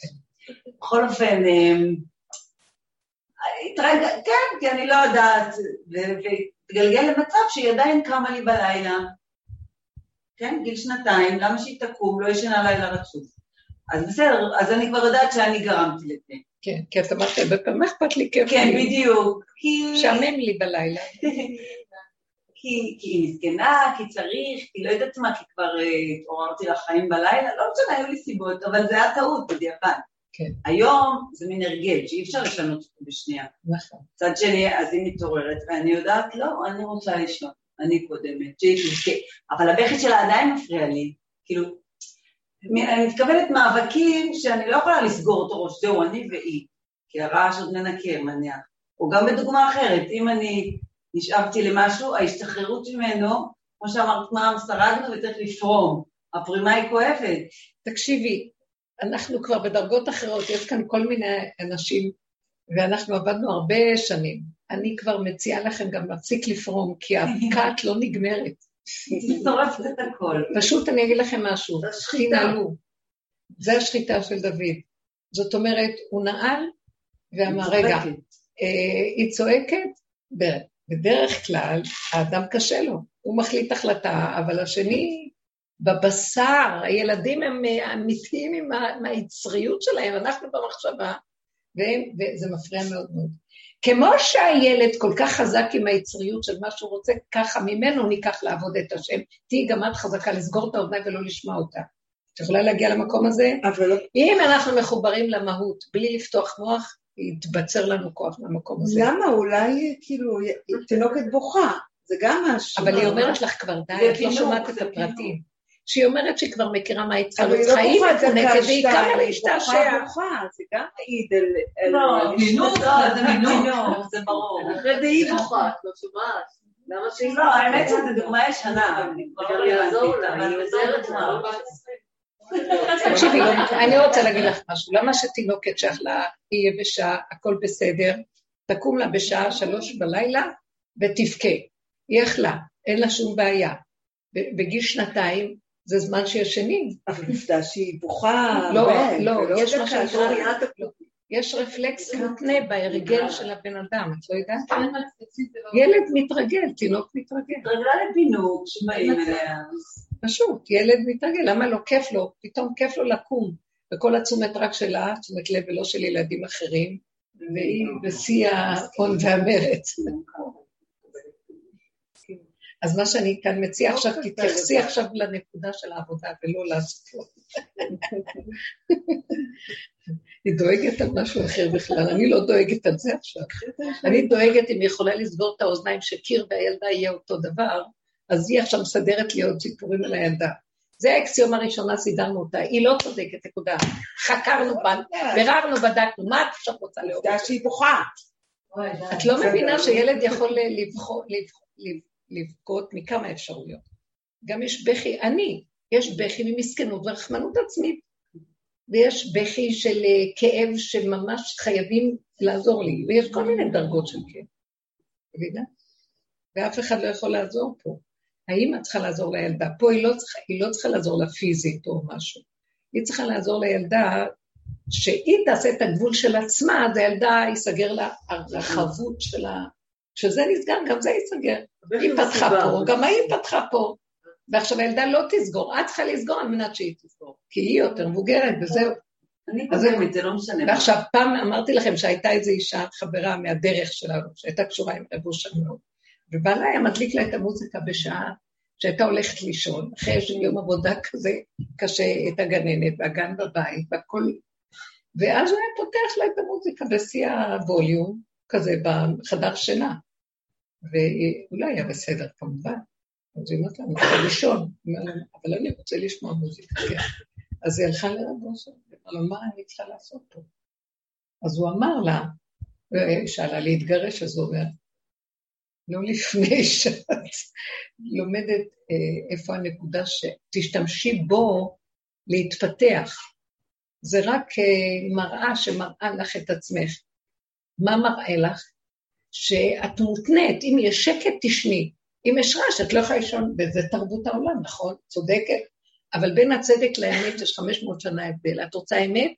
בכל אופן, אמ, התרגל, כן, כי אני לא יודעת, והתגלגל למצב שהיא עדיין קמה לי בלילה, כן, גיל שנתיים, למה שהיא תקום, לא ישנה לילה רצוף. אז בסדר, אז אני כבר יודעת שאני גרמתי לזה. כן, כי את אמרת הרבה פעמים, מה אכפת לי כיף כן? בדיוק. כי... משעמם לי בלילה. כי, כי היא מסכנה, כי צריך, כי לא יודעת מה, כי כבר אה, התעוררתי לחיים בלילה, לא משנה, היו לי סיבות, אבל זה היה טעות בדיעבד. כן. היום זה מין הרגל שאי אפשר לשנות אותו בשנייה. נכון. מצד שני, אז היא מתעוררת, ואני יודעת, לא, אני רוצה לישון, אני קודמת, שהיא תזכה. אבל הבכי שלה עדיין מפריע לי, כאילו, אני מתכוונת מאבקים שאני לא יכולה לסגור אותו ראש, זהו, אני והיא, כי הרעש עוד מנקר, מניח. או גם בדוגמה אחרת, אם אני נשאבתי למשהו, ההשתחררות ממנו, כמו שאמרת, פעם שרדנו וצריך לפרום. הפרימה היא כואבת. תקשיבי, אנחנו כבר בדרגות אחרות, יש כאן כל מיני אנשים, ואנחנו עבדנו הרבה שנים. אני כבר מציעה לכם גם להפסיק לפרום, כי הכת לא נגמרת. שורפת את הכל. פשוט אני אגיד לכם משהו. תנעלו. זה השחיטה של דוד. זאת אומרת, הוא נעל ואמר, רגע. אה, היא צועקת, בדרך כלל האדם קשה לו, הוא מחליט החלטה, אבל השני בבשר, הילדים הם אה, אמיתיים עם היצריות שלהם, אנחנו במחשבה, והם, וזה מפריע מאוד מאוד. כמו שהילד כל כך חזק עם היצריות של מה שהוא רוצה, ככה ממנו ניקח לעבוד את השם. תהיי גם את חזקה לסגור את האוזניים ולא לשמוע אותה. את יכולה להגיע למקום הזה? אבל לא, אם אנחנו מחוברים למהות, בלי לפתוח מוח, יתבצר לנו כוח מהמקום הזה. למה? אולי כאילו תינוקת בוכה, זה גם משהו. אבל היא אומרת לך כבר, די, את לא פינוק, שומעת את הפרטים. שהיא אומרת שהיא כבר מכירה מה היא צריכה אבל להיות לא חיים זה מפונקת, והיא קמה היא להשתעשע. בוכה בוכה, זה גם מעיד על... לא, על מינוק, נשמתה. זה מינוק, זה ברור. אחרי זה היא בוכה, את לא שומעת. למה שהיא לא, האמת שזו דוגמה ישנה, אבל כבר לא יעזור לה, אבל היא עוזרת לה. לא. תקשיבי, אני רוצה להגיד לך משהו. למה שתינוקת שאכלה, היא יבשה, הכל בסדר, תקום לה בשעה שלוש בלילה ותבכה. היא אכלה, אין לה שום בעיה. בגיל שנתיים זה זמן שישנים. אבל עובדה שהיא בוכה לא, לא, יש מה שנקרא. לא, יש רפלקס מותנה בהרגל של הבן אדם, את לא יודעת? כן, לא- ילד מתרגל, תינוק מתרגל. התרגלה לפינוק שבאים אליה. פשוט, ילד מתרגל, למה לא כיף לו? פתאום כיף לו לקום, וכל התשומת רק שלה, תשומת לב ולא של ילדים אחרים, והיא בשיא ההון והמרץ. אז מה שאני כאן מציעה עכשיו, תתייחסי עכשיו לנקודה של העבודה ולא לעשות. היא דואגת על משהו אחר בכלל, אני לא דואגת על זה עכשיו. אני דואגת אם היא יכולה לסגור את האוזניים שקיר והילדה יהיה אותו דבר, אז היא עכשיו מסדרת לי עוד סיפורים על הילדה. זה האקסיומה הראשונה, סידרנו אותה. היא לא צודקת, נקודה. חקרנו בה, ביררנו, בדקנו, מה את עכשיו רוצה לאהוב? עובדה שהיא בוכה. את לא מבינה שילד יכול לבחור- לבח- לב- לבכות מכמה אפשרויות. גם יש בכי, אני, יש בכי ממסכנות ורחמנות עצמית, ויש בכי של אה, כאב שממש חייבים לעזור לי, ויש כל מיני דרגות של כאב, מבינה? ואף אחד לא יכול לעזור פה. האמא צריכה לעזור לילדה, פה היא לא צריכה, היא לא צריכה לעזור לה פיזית או משהו, היא צריכה לעזור לילדה שהיא תעשה את הגבול של עצמה, אז הילדה ייסגר לה הרחבות שלה, כשזה נסגר, גם זה ייסגר. היא פתחה פה, גם ההיא פתחה פה. ועכשיו הילדה לא תסגור, את צריכה לסגור על מנת שהיא תסגור, כי היא יותר מבוגרת וזהו. אני קודמת, זה לא משנה. ועכשיו, פעם אמרתי לכם שהייתה איזו אישה חברה מהדרך שלנו, שהייתה קשורה עם רב אושר מאוד, ובעלה היה מדליק לה את המוזיקה בשעה שהייתה הולכת לישון, אחרי איזה יום עבודה כזה קשה, את הגננת והגן בבית והכל, ואז הוא היה פותח לה את המוזיקה בשיא הווליום, כזה בחדר שינה, והוא לא היה בסדר כמובן. אז היא אומרת לה, אני רוצה לישון, אבל אני רוצה לשמוע מוזיקה, כן. אז היא הלכה לרב אושר, אמרה לו, מה אני צריכה לעשות פה? אז הוא אמר לה, ושאלה להתגרש, אז הוא אומר, לא לפני שאת לומדת אה, איפה הנקודה שתשתמשי בו להתפתח. זה רק אה, מראה שמראה לך את עצמך. מה מראה לך? שאת מותנית, אם יש שקט תשני, אם יש רעש את לא יכולה לישון, וזה תרבות העולם, נכון? צודקת. אבל בין הצדק לאמת יש 500 שנה הבדל. את רוצה אמת?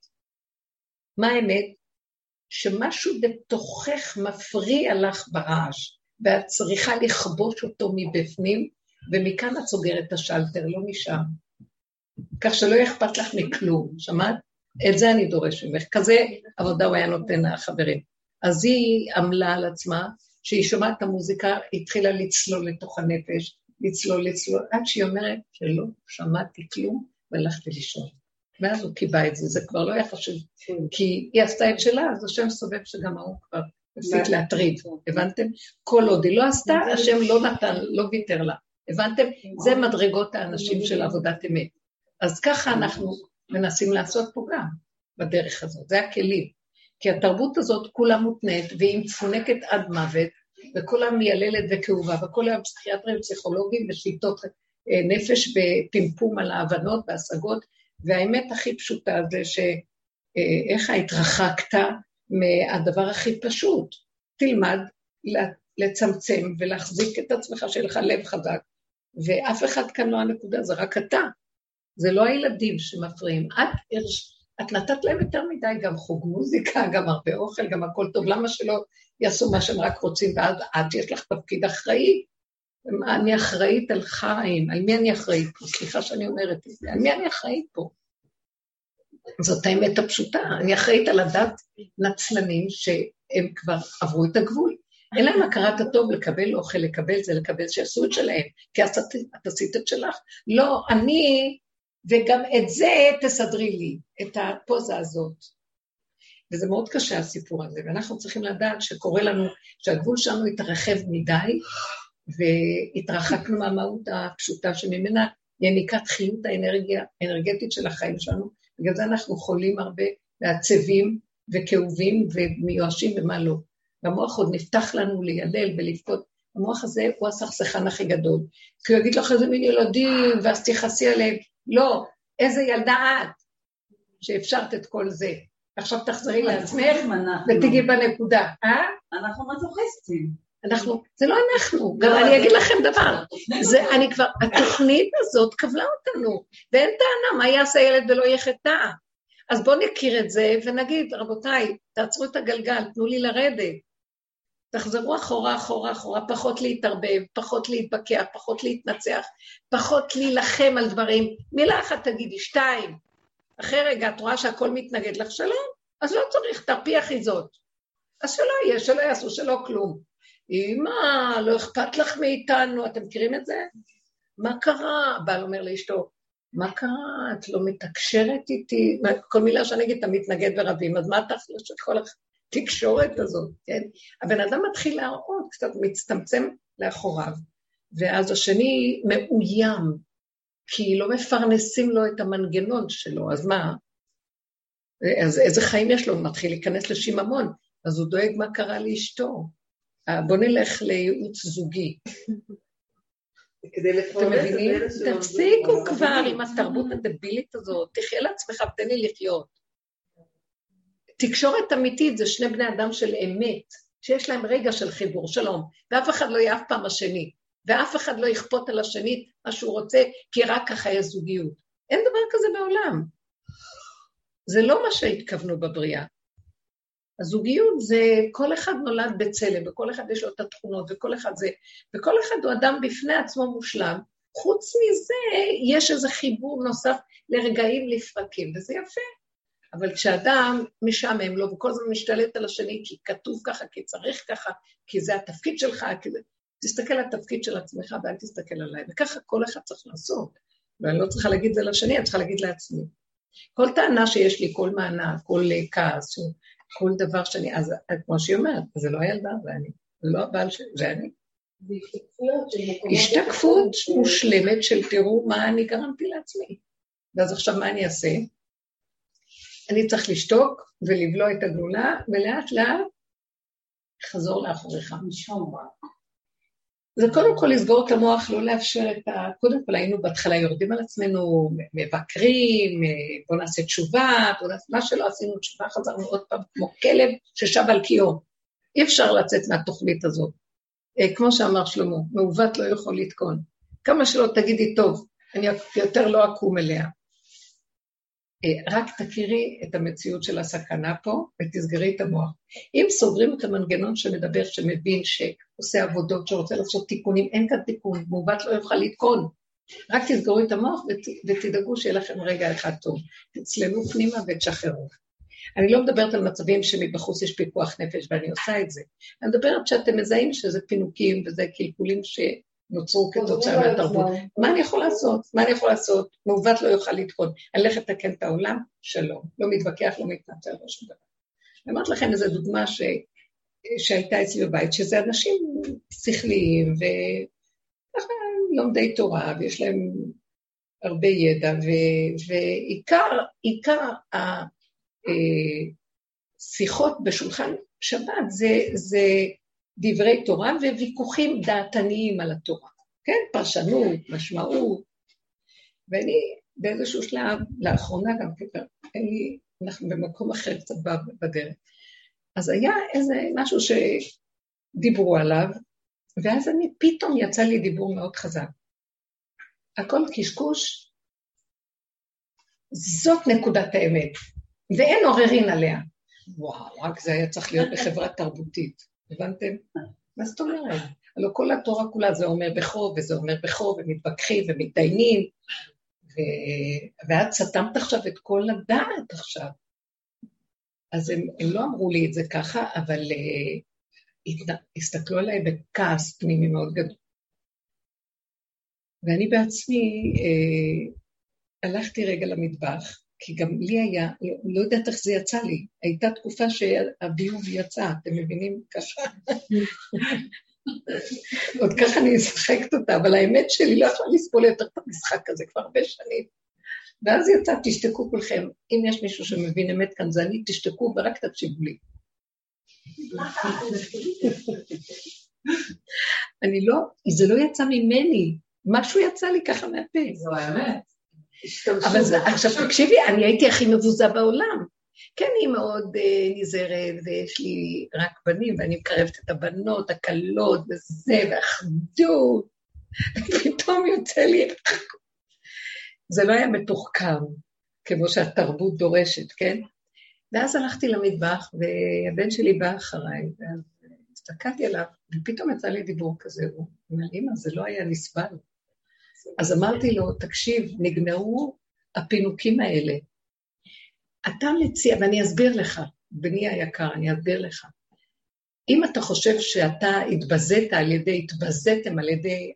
מה האמת? שמשהו בתוכך מפריע לך ברעש, ואת צריכה לכבוש אותו מבפנים, ומכאן את סוגרת את השלטר, לא משם. כך שלא יהיה אכפת לך מכלום, שמעת? את זה אני דורש ממך. כזה עבודה הוא היה נותן לחברים. אז היא עמלה על עצמה, שהיא שומעת את המוזיקה, התחילה לצלול לתוך הנפש, לצלול, לצלול, עד שהיא אומרת שלא שמעתי כלום והלכתי לישון. ואז הוא קיבע את זה, זה כבר לא היה חשוב, כי היא עשתה את שלה, אז השם סובב שגם ההוא כבר הפסיק להטריד, הבנתם? כל עוד היא לא עשתה, השם לא נתן, לא ויתר לה, הבנתם? זה מדרגות האנשים של עבודת אמת. אז ככה אנחנו מנסים לעשות פה גם, בדרך הזאת, זה הכלים. כי התרבות הזאת כולה מותנית, והיא מפונקת עד מוות, וכולה מייללת וכאובה, וכל היום פסיכיאטרים, פסיכולוגים ושיטות אה, נפש ופמפום על ההבנות והשגות, והאמת הכי פשוטה זה שאיך אה, התרחקת מהדבר הכי פשוט. תלמד לצמצם ולהחזיק את עצמך, שיהיה לך לב חזק, ואף אחד כאן לא הנקודה, זה רק אתה. זה לא הילדים שמפריעים. את, את נתת להם יותר מדי גם חוג מוזיקה, גם הרבה אוכל, גם הכל טוב, למה שלא יעשו מה שהם רק רוצים, ואז את יש לך תפקיד אחראי? אני אחראית על חיים, על מי אני אחראית פה? סליחה שאני אומרת את זה, על מי אני אחראית פה? זאת האמת הפשוטה, אני אחראית על הדת נצלנים שהם כבר עברו את הגבול. אין להם הכרת הטוב לקבל אוכל, לקבל זה, לקבל שיעשו את שלהם, כי את, עשית את שלך. לא, אני, וגם את זה תסדרי לי, את הפוזה הזאת. וזה מאוד קשה הסיפור הזה, ואנחנו צריכים לדעת שקורה לנו, שהגבול שלנו התרחב מדי, והתרחקנו מהמהות הפשוטה שממנה יניקת חיות האנרגיה, האנרגטית של החיים שלנו, בגלל זה אנחנו חולים הרבה, ועצבים, וכאובים, ומיואשים ומה לא. והמוח עוד נפתח לנו ליילל ולבכות. המוח הזה הוא הסכסכן הכי גדול. כי הוא יגיד לך איזה מין ילדים, ואז תכעסי עליהם. לא, איזה ילדה את, שאפשרת את כל זה. עכשיו תחזרי לעצמך ותגיעי בנקודה, אה? אנחנו מזוכיסטים. אנחנו, זה לא אנחנו, גם אני אגיד לכם דבר, זה, אני כבר, התוכנית הזאת קבלה אותנו, ואין טענה, מה יעשה ילד ולא יהיה חטא? אז בואו נכיר את זה ונגיד, רבותיי, תעצרו את הגלגל, תנו לי לרדת. תחזרו אחורה, אחורה, אחורה, פחות להתערבב, פחות להתבקע, פחות להתנצח, פחות להילחם על דברים. מילה אחת תגידי, שתיים. אחרי רגע את רואה שהכל מתנגד לך, שלום, אז לא צריך, תרפי אחיזות. אז שלא יהיה, שלא יעשו, שלא כלום. אמא, לא אכפת לך מאיתנו, אתם מכירים את זה? מה קרה? הבעל אומר לאשתו, מה קרה? את לא מתקשרת איתי? כל מילה שאני אגיד, אתה מתנגד ורבים, אז מה תכלס של כל התקשורת הזאת, כן? הבן אדם מתחיל להראות, קצת מצטמצם לאחוריו, ואז השני מאוים, כי לא מפרנסים לו את המנגנון שלו, אז מה? אז איזה חיים יש לו? הוא מתחיל להיכנס לשיממון, אז הוא דואג מה קרה לאשתו. אה, בוא נלך לייעוץ זוגי. אתם מבינים? תפסיקו כבר עם התרבות הדבילית הזאת, תחיה לעצמך ותן לי לחיות. תקשורת אמיתית זה שני בני אדם של אמת, שיש להם רגע של חיבור, שלום, ואף אחד לא יהיה אף פעם השני, ואף אחד לא יכפות על השני מה שהוא רוצה, כי רק ככה יש זוגיות. אין דבר כזה בעולם. זה לא מה שהתכוונו בבריאה. הזוגיות זה, כל אחד נולד בצלם, וכל אחד יש לו את התכונות, וכל אחד זה, וכל אחד הוא אדם בפני עצמו מושלם. חוץ מזה, יש איזה חיבור נוסף לרגעים לפרקים, וזה יפה. אבל כשאדם משעמם לו, וכל הזמן משתלט על השני, כי כתוב ככה, כי צריך ככה, כי זה התפקיד שלך, כי זה... תסתכל על התפקיד של עצמך ואל תסתכל עליי, וככה כל אחד צריך לעשות. ואני לא צריכה להגיד את זה לשני, אני צריכה להגיד לעצמי. כל טענה שיש לי, כל מענה, כל כעס, כל דבר שאני, אז כמו שהיא אומרת, זה לא הילדה, זה אני, זה לא הבעל שלי, זה אני. השתקפות מושלמת של תראו מה אני גרמתי לעצמי. ואז עכשיו מה אני אעשה? אני צריך לשתוק ולבלוע את הגלולה, ולאט לאט חזור לאחוריך. זה קודם כל לסגור את המוח, לא לאפשר את ה... קודם כל היינו בהתחלה יורדים על עצמנו, מבקרים, בואו נעשה תשובה, בוא נעשה... מה שלא עשינו תשובה, חזרנו עוד פעם כמו כלב ששב על קיאו. אי אפשר לצאת מהתוכנית הזאת. אה, כמו שאמר שלמה, מעוות לא יכול לתקון. כמה שלא תגידי, טוב, אני יותר לא אקום אליה. אה, רק תכירי את המציאות של הסכנה פה ותסגרי את המוח. אם סוגרים את המנגנון שמדבר, שמבין, שעושה עבודות, שרוצה לעשות תיקונים, אין כאן תיקון, מעוות לא יוכל לתקון. רק תסגרו את המוח ות, ותדאגו שיהיה לכם רגע אחד טוב. תצללו פנימה ותשחררו. אני לא מדברת על מצבים שמבחוץ יש פיקוח נפש ואני עושה את זה. אני מדברת שאתם מזהים שזה פינוקים וזה קלקולים שנוצרו כתוצאה מהתרבות. מה אני יכול לעשות? מה אני יכול לעשות? מעוות לא יוכל לתקון. אני אלך לתקן את העולם? שלום. לא מתווכח, לא מתנצל, לא שום דבר. אני אומרת לכם איזו דוגמה ש... שהייתה אצלי בבית, שזה אנשים שכליים וככה לומדי תורה, ויש להם הרבה ידע, ו... ועיקר עיקר השיחות בשולחן שבת זה, זה דברי תורה וויכוחים דעתניים על התורה, כן? פרשנות, משמעות. ואני באיזשהו שלב, לאחרונה גם כן, לי, אנחנו במקום אחר קצת בדרך. אז היה איזה משהו שדיברו עליו, ואז אני, פתאום יצא לי דיבור מאוד חזק. הכל קשקוש, זאת נקודת האמת. ואין עוררין עליה. וואו, רק זה היה צריך להיות בחברה תרבותית, הבנתם? מה זאת אומרת? הלוא כל התורה כולה זה אומר בכו, וזה אומר בכו, ומתווכחים ומתדיינים, ו... ואת סתמת עכשיו את כל הדעת עכשיו. אז הם, הם לא אמרו לי את זה ככה, אבל uh, הסתכלו עליי בכעס פנימי מאוד גדול. ואני בעצמי uh, הלכתי רגע למטבח, כי גם לי היה, לא יודעת איך זה יצא לי, הייתה תקופה שהביוב יצא, אתם מבינים? ככה. עוד ככה אני משחקת אותה, אבל האמת שלי לא יכולה לסבול יותר את המשחק הזה כבר הרבה שנים. ואז יצא, תשתקו כולכם. אם יש מישהו שמבין אמת כאן, זה אני, תשתקו ורק תקשיבו לי. אני לא, זה לא יצא ממני, משהו יצא לי ככה מהפה. זו האמת. אבל זה, עכשיו תקשיבי, אני הייתי הכי מבוזה בעולם. כן, היא מאוד uh, נזהרת, ויש לי רק בנים, ואני מקרבת את הבנות, הקלות, וזה, ואחדות. פתאום יוצא לי... זה לא היה מתוחכם, כמו שהתרבות דורשת, כן? ואז הלכתי למטבח, והבן שלי בא אחריי, ואז הסתכלתי עליו, ופתאום יצא לי דיבור כזה, הוא אומר, אמא, זה לא היה נסבל. אז אמרתי לו, תקשיב, נגמרו הפינוקים האלה. אתה מציע, ואני אסביר לך, בני היקר, אני אסביר לך. אם אתה חושב שאתה התבזית על ידי, התבזיתם על ידי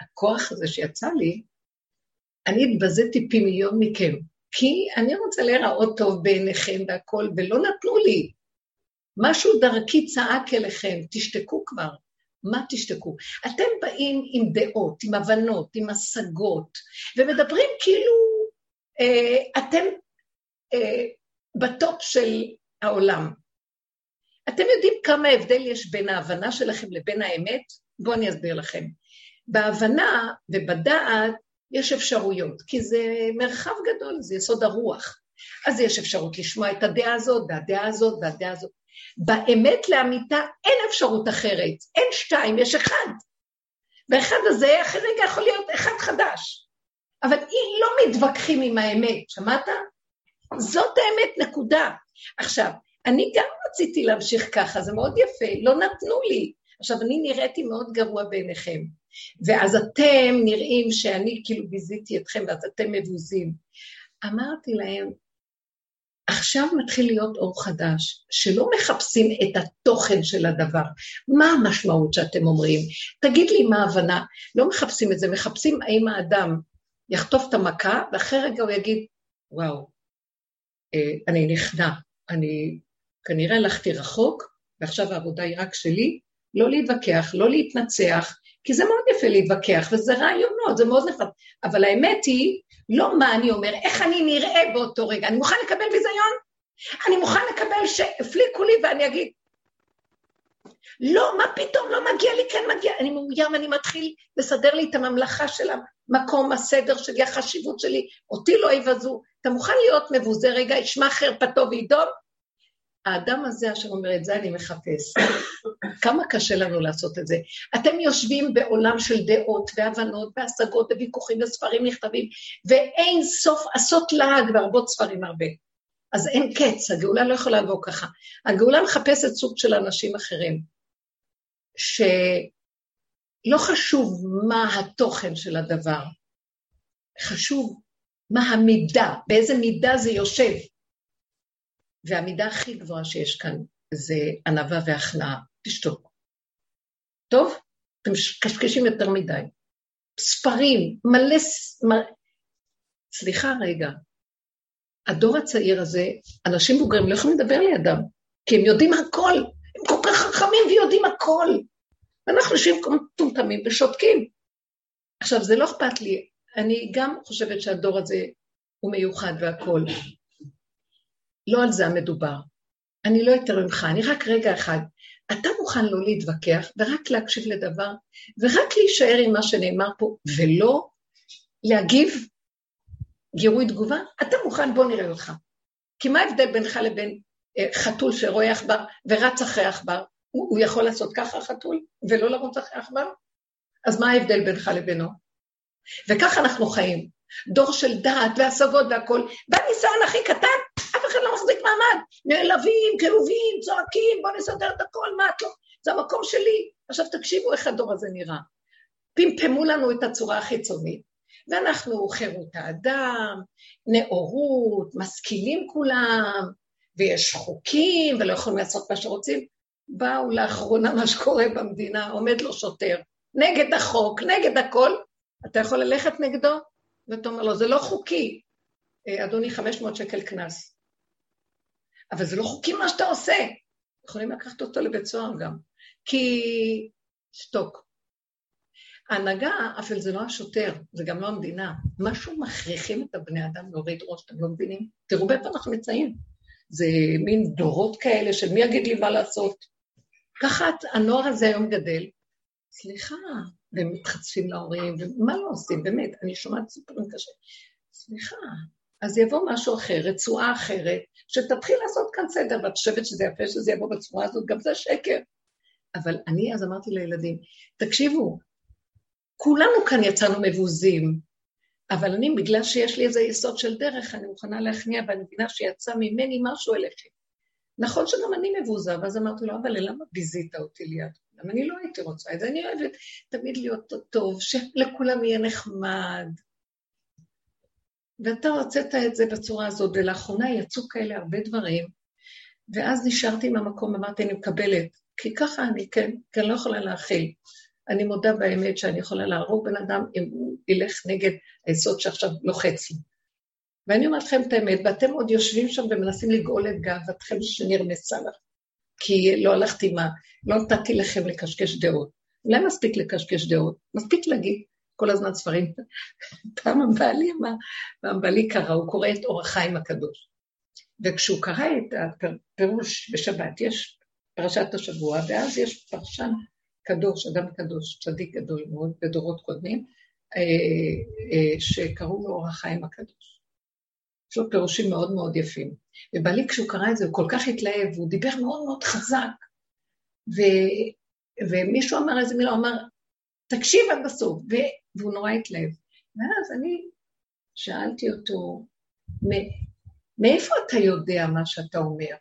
הכוח הזה שיצא לי, אני התבזיתי פי מיליון מכם, כי אני רוצה להיראות טוב בעיניכם והכול, ולא נתנו לי. משהו דרכי צעק אליכם, תשתקו כבר. מה תשתקו? אתם באים עם דעות, עם הבנות, עם השגות, ומדברים כאילו אה, אתם אה, בטופ של העולם. אתם יודעים כמה הבדל יש בין ההבנה שלכם לבין האמת? בואו אני אסביר לכם. בהבנה ובדעת יש אפשרויות, כי זה מרחב גדול, זה יסוד הרוח. אז יש אפשרות לשמוע את הדעה הזאת, והדעה הזאת, והדעה הזאת. באמת לאמיתה אין אפשרות אחרת, אין שתיים, יש אחד. ואחד הזה אחרי רגע יכול להיות אחד חדש. אבל אם לא מתווכחים עם האמת, שמעת? זאת האמת, נקודה. עכשיו, אני גם רציתי להמשיך ככה, זה מאוד יפה, לא נתנו לי. עכשיו, אני נראיתי מאוד גרוע בעיניכם, ואז אתם נראים שאני כאילו ביזיתי אתכם, ואז אתם מבוזים. אמרתי להם, עכשיו מתחיל להיות אור חדש, שלא מחפשים את התוכן של הדבר. מה המשמעות שאתם אומרים? תגיד לי מה ההבנה. לא מחפשים את זה, מחפשים האם האדם יחטוף את המכה, ואחרי רגע הוא יגיד, וואו, אה, אני נכנע, אני כנראה הלכתי רחוק, ועכשיו העבודה היא רק שלי, לא להתווכח, לא להתנצח, כי זה מאוד יפה להתווכח, וזה רעיונות, זה מאוד נחמד. אבל האמת היא, לא מה אני אומר, איך אני נראה באותו רגע. אני מוכן לקבל ביזיון? אני מוכן לקבל שהפליקו לי ואני אגיד, לא, מה פתאום, לא מגיע לי, כן מגיע, אני מאוים, אני מתחיל לסדר לי את הממלכה של המקום, הסדר שלי, החשיבות שלי, אותי לא יבזו. אתה מוכן להיות מבוזה רגע, ישמע חרפתו וידום? האדם הזה, אשר אומר, את זה אני מחפש. כמה קשה לנו לעשות את זה. אתם יושבים בעולם של דעות והבנות והשגות וויכוחים וספרים נכתבים, ואין סוף עשות לעג והרבות ספרים הרבה. אז אין קץ, הגאולה לא יכולה לבוא ככה. הגאולה מחפשת סוג של אנשים אחרים, שלא חשוב מה התוכן של הדבר, חשוב מה המידה, באיזה מידה זה יושב. והמידה הכי גבוהה שיש כאן זה ענווה והכנעה, תשתוק. טוב? אתם קשקשים יותר מדי. ספרים, מלא... סליחה רגע, הדור הצעיר הזה, אנשים בוגרים לא יכולים לדבר לידם, כי הם יודעים הכל, הם כל כך חכמים ויודעים הכל. ואנחנו יושבים כמו מטומטמים ושותקים. עכשיו, זה לא אכפת לי, אני גם חושבת שהדור הזה הוא מיוחד והכול. לא על זה המדובר. אני לא יותר ממך, אני רק רגע אחד. אתה מוכן לא להתווכח ורק להקשיב לדבר, ורק להישאר עם מה שנאמר פה, ולא להגיב גירוי תגובה? אתה מוכן, בוא נראה אותך. כי מה ההבדל בינך לבין אה, חתול שרואה עכבר ורץ אחרי עכבר? הוא, הוא יכול לעשות ככה חתול ולא לרוץ אחרי עכבר? אז מה ההבדל בינך לבינו? וככה אנחנו חיים. דור של דעת והשגות והכול, בניסיון הכי קטן, אף אחד לא מחזיק מעמד. נעלבים, כאובים, צועקים, בואו נסדר את הכל, מה את לא... זה המקום שלי. עכשיו תקשיבו איך הדור הזה נראה. פמפמו לנו את הצורה החיצונית, ואנחנו חירות האדם, נאורות, משכילים כולם, ויש חוקים, ולא יכולים לעשות מה שרוצים. באו לאחרונה מה שקורה במדינה, עומד לו שוטר, נגד החוק, נגד הכל, אתה יכול ללכת נגדו? ואתה אומר לו, זה לא חוקי, אה, אדוני, 500 שקל קנס. אבל זה לא חוקי מה שאתה עושה. יכולים לקחת אותו לבית סוהר גם. כי... שתוק. ההנהגה, אפל זה לא השוטר, זה גם לא המדינה. משהו מכריחים את הבני אדם להוריד ראש, אתם לא מבינים? תראו באיפה אנחנו נמצאים. זה מין דורות כאלה של מי יגיד לי מה לעשות. ככה הנוער הזה היום גדל. סליחה, והם מתחצפים להורים, ומה לא עושים, באמת, אני שומעת סיפורים קשה. סליחה, אז יבוא משהו אחר, רצועה אחרת, שתתחיל לעשות כאן סדר, ואת חושבת שזה יפה שזה יבוא בצורה הזאת, גם זה שקר. אבל אני אז אמרתי לילדים, תקשיבו, כולנו כאן יצאנו מבוזים, אבל אני, בגלל שיש לי איזה יסוד של דרך, אני מוכנה להכניע, ואני מבינה שיצא ממני משהו אליכם. נכון שגם אני מבוזה, ואז אמרתי לו, אבל למה ביזית אותי ליד כולם? אני לא הייתי רוצה את זה, אני אוהבת תמיד להיות טוב, שלכולם יהיה נחמד. ואתה הוצאת את זה בצורה הזאת, ולאחרונה יצאו כאלה הרבה דברים, ואז נשארתי עם המקום, אמרתי, אני מקבלת, כי ככה אני, כן, כי אני לא יכולה להכיל. אני מודה באמת שאני יכולה להרוג בן אדם אם הוא ילך נגד היסוד שעכשיו לוחץ לי. ואני אומרת לכם את האמת, ואתם עוד יושבים שם ומנסים לגאול את גאוותכם שנרמסה לך, כי לא הלכתי מה, לא נתתי לכם לקשקש דעות. אולי מספיק לקשקש דעות, מספיק להגיד כל הזמן ספרים. פעם הבעלי אמר, פעם בעלי קרא, הוא קורא את אור החיים הקדוש. וכשהוא קרא את הפירוש בשבת, יש פרשת השבוע, ואז יש פרשן קדוש, אדם קדוש, צדיק גדול מאוד, בדורות קודמים, אה, אה, שקראו לו אור החיים הקדוש. יש לו פירושים מאוד מאוד יפים. ובעלי כשהוא קרא את זה, הוא כל כך התלהב, הוא דיבר מאוד מאוד חזק. ו... ומישהו אמר איזה מילה, הוא אמר, תקשיב עד בסוף, ו... והוא נורא התלהב. ואז אני שאלתי אותו, מאיפה אתה יודע מה שאתה אומר?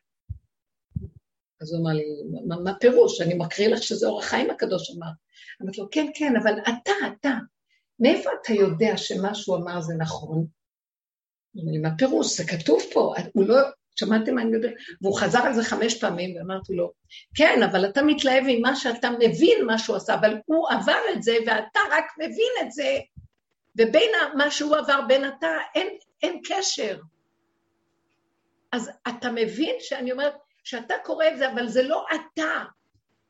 אז הוא אמר לי, מה, מה פירוש? אני מקריא לך שזה אור החיים הקדוש אמר. אמרתי לו, כן, כן, אבל אתה, אתה, מאיפה אתה יודע שמה שהוא אמר זה נכון? מה פירוש? זה כתוב פה, הוא לא, שמעתם מה אני מדבר? והוא חזר על זה חמש פעמים, ואמרתי לו, כן, אבל אתה מתלהב עם מה שאתה מבין מה שהוא עשה, אבל הוא עבר את זה, ואתה רק מבין את זה, ובין מה שהוא עבר, בין אתה, אין, אין קשר. אז אתה מבין שאני אומרת, שאתה קורא את זה, אבל זה לא אתה.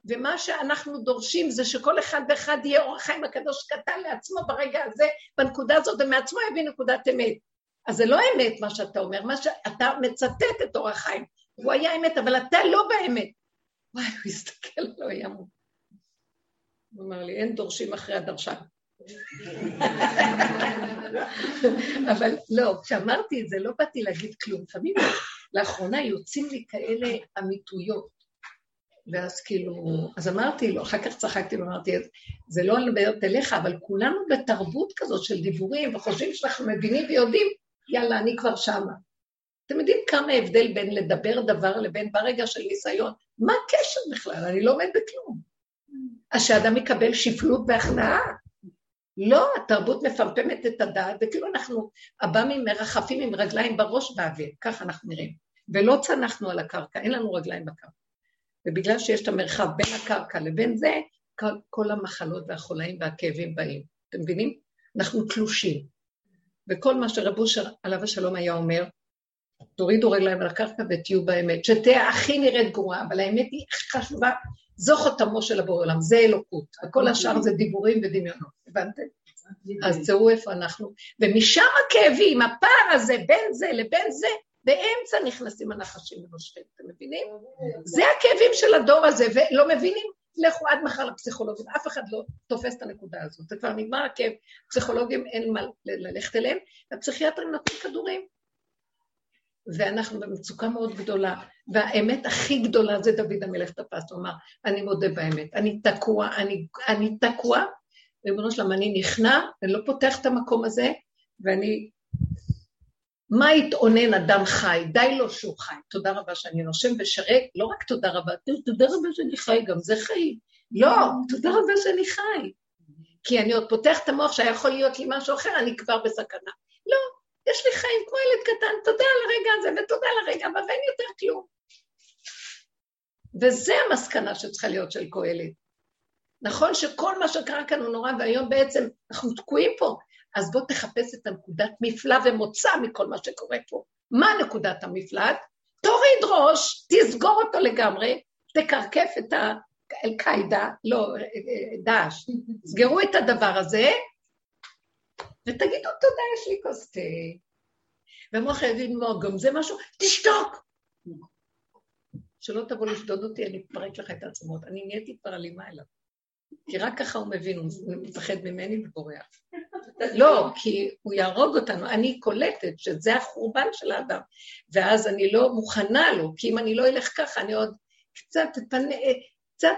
ומה שאנחנו דורשים זה שכל אחד ואחד יהיה אור החיים הקדוש קטן לעצמו ברגע הזה, בנקודה הזאת, ומעצמו יביא נקודת אמת. אז זה לא אמת מה שאתה אומר, מה שאתה מצטט את אור החיים. הוא היה אמת, אבל אתה לא באמת. וואי, הוא הסתכל, לא היה מות. הוא אמר לי, אין דורשים אחרי הדרשן. אבל לא, כשאמרתי את זה, לא באתי להגיד כלום. לפעמים לאחרונה יוצאים לי כאלה אמיתויות. ואז כאילו, אז אמרתי לו, אחר כך צחקתי ואמרתי, זה לא מדברת אליך, אבל כולנו בתרבות כזאת של דיבורים, וחושבים שאנחנו מבינים ויודעים, יאללה, אני כבר שמה. אתם יודעים כמה הבדל בין לדבר דבר לבין ברגע של ניסיון? מה הקשר בכלל? אני לא עומד בכלום. אז שאדם יקבל שפלות והכנעה. לא, התרבות מפמפמת את הדעת, וכאילו אנחנו עב"מים מרחפים עם רגליים בראש באוויר, ככה אנחנו נראים. ולא צנחנו על הקרקע, אין לנו רגליים בקרקע. ובגלל שיש את המרחב בין הקרקע לבין זה, כל המחלות והחולאים והכאבים באים. אתם מבינים? אנחנו תלושים. וכל מה שרב אושר עליו השלום היה אומר, תורידו רגליים על הקרקע ותהיו באמת, שתהיה הכי נראית גרועה, אבל האמת היא חשובה, זו חותמו של הבורא עולם, זה אלוקות. הכל השאר זה דיבורים ודמיונות, הבנתם? אז תראו איפה אנחנו. ומשם הכאבים, הפער הזה בין זה לבין זה, באמצע נכנסים הנחשים ונושכים, אתם מבינים? זה הכאבים של הדור הזה, ולא מבינים? לכו עד מחר לפסיכולוגים, אף אחד לא תופס את הנקודה הזאת, זה כבר נגמר הכאב, פסיכולוגים אין מה ללכת אליהם, הפסיכיאטרים נותנים כדורים. ואנחנו במצוקה מאוד גדולה, והאמת הכי גדולה זה דוד המלך תפס, הוא אמר, אני מודה באמת, אני תקוע, אני, אני תקוע, ריבונו שלם, אני נכנע, אני לא פותח את המקום הזה, ואני מה יתאונן אדם חי? די לו שהוא חי. תודה רבה שאני נושם ושרת, לא רק תודה רבה, תודה רבה שאני חי, גם זה חיים. לא, תודה רבה שאני חי. כי אני עוד פותח את המוח שהיה יכול להיות לי משהו אחר, אני כבר בסכנה. לא, יש לי חיים כמו ילד קטן, תודה על הרגע הזה ותודה על הרגע הבא, ואין יותר כלום. וזה המסקנה שצריכה להיות של קהלת. נכון שכל מה שקרה כאן הוא נורא, והיום בעצם אנחנו תקועים פה, אז בוא תחפש את הנקודת מפלט ומוצא מכל מה שקורה פה. מה נקודת המפלט? תוריד ראש, תסגור אותו לגמרי, תקרקף את אל-קאעידה, לא, דאעש, סגרו את הדבר הזה, ותגידו תודה, יש לי כוס תה. והמוח יגיד מאוד, גם זה משהו, תשתוק! שלא תבוא לשדוד אותי, אני אפרק לך את העצמות. אני נהייתי כבר אלימה אליו. כי רק ככה הוא מבין, הוא מפחד ממני ובורח. לא, כי הוא יהרוג אותנו. אני קולטת שזה החורבן של האדם, ואז אני לא מוכנה לו, כי אם אני לא אלך ככה, אני עוד קצת פנה, קצת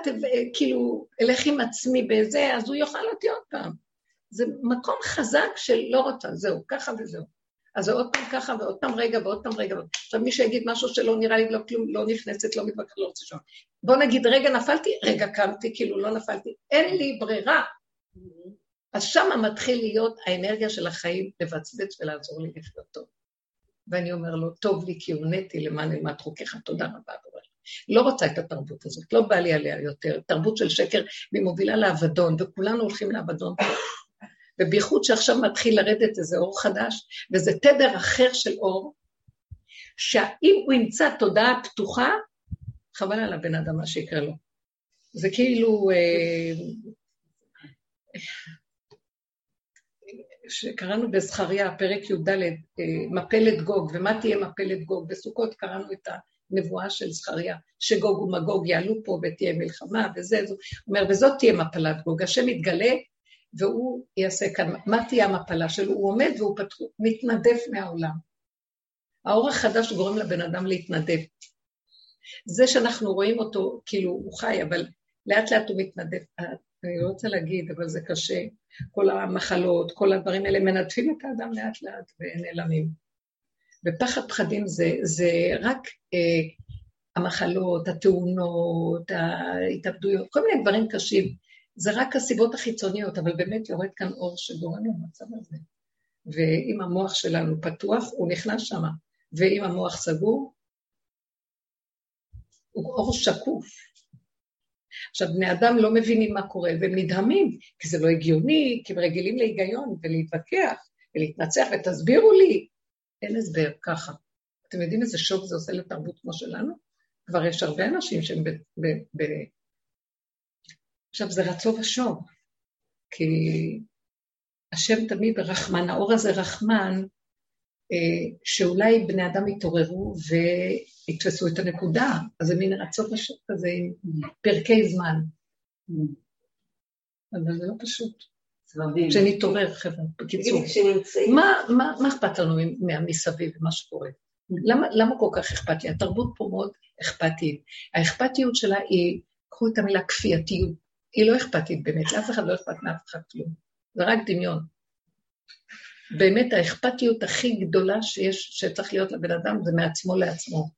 כאילו אלך עם עצמי בזה, אז הוא יאכל אותי עוד פעם. זה מקום חזק של לא רוצה, זהו, ככה וזהו. אז זה עוד פעם ככה, ועוד פעם רגע, ועוד פעם רגע. עכשיו מי שיגיד משהו שלא נראה לי לא כלום, לא נכנסת, לא מתווכחת, לא רוצה לשאול. בוא נגיד, רגע נפלתי, רגע קמתי, כאילו לא נפלתי, אין לי ברירה. אז שם מתחיל להיות האנרגיה של החיים לבצבץ ולעזור לי לחיות טוב. ואני אומר לו, טוב לי כי הונאתי למען אלמד חוקיך, תודה רבה. לא רוצה את התרבות הזאת, לא בא לי עליה יותר. תרבות של שקר, והיא מובילה לאבדון, וכולנו הולכים לאבדון. ובייחוד שעכשיו מתחיל לרדת איזה אור חדש, וזה תדר אחר של אור, שאם הוא ימצא תודעה פתוחה, חבל על הבן אדם מה שיקרה לו. זה כאילו... אה, שקראנו בזכריה, פרק י"ד, אה, מפלת גוג, ומה תהיה מפלת גוג? בסוכות קראנו את הנבואה של זכריה, שגוג ומגוג יעלו פה ותהיה מלחמה, וזה, זאת אומרת, וזאת תהיה מפלת גוג. השם יתגלה והוא יעשה כאן, מה תהיה המפלה שלו? הוא עומד והוא פתחו, מתנדף מהעולם. האור החדש גורם לבן אדם להתנדף. זה שאנחנו רואים אותו, כאילו, הוא חי, אבל לאט לאט הוא מתנדף. אני לא רוצה להגיד, אבל זה קשה. כל המחלות, כל הדברים האלה מנדפים את האדם לאט לאט ונעלמים. ופחד פחדים זה, זה רק אה, המחלות, התאונות, ההתאבדויות, כל מיני דברים קשים. זה רק הסיבות החיצוניות, אבל באמת יורד כאן אור שגורם למצב הזה. ואם המוח שלנו פתוח, הוא נכנס שמה, ואם המוח סגור, הוא אור שקוף. עכשיו, בני אדם לא מבינים מה קורה, והם נדהמים, כי זה לא הגיוני, כי הם רגילים להיגיון ולהתווכח ולהתנצח, ותסבירו לי. אין הסבר, ככה. אתם יודעים איזה שוק זה עושה לתרבות כמו שלנו? כבר יש הרבה אנשים שהם עכשיו, זה רצו ושוב, כי השם תמיד רחמן, האור הזה רחמן, אה, שאולי בני אדם יתעוררו ויתפסו את הנקודה, אז זה מין רצו ושוב כזה עם פרקי זמן. אבל זה לא פשוט. סבבים. שנתעורר, חבר'ה, בקיצור. מה, מה, מה אכפת לנו מסביב ומה שקורה? למה, למה כל כך אכפת לי? התרבות פה מאוד אכפתית. האכפתיות שלה היא, קחו את המילה כפייתיות, היא לא אכפתית באמת, לאף אחד לא אכפת מאף אחד כלום. זה רק דמיון. באמת האכפתיות הכי גדולה שיש, שצריך להיות לבן אדם, זה מעצמו לעצמו.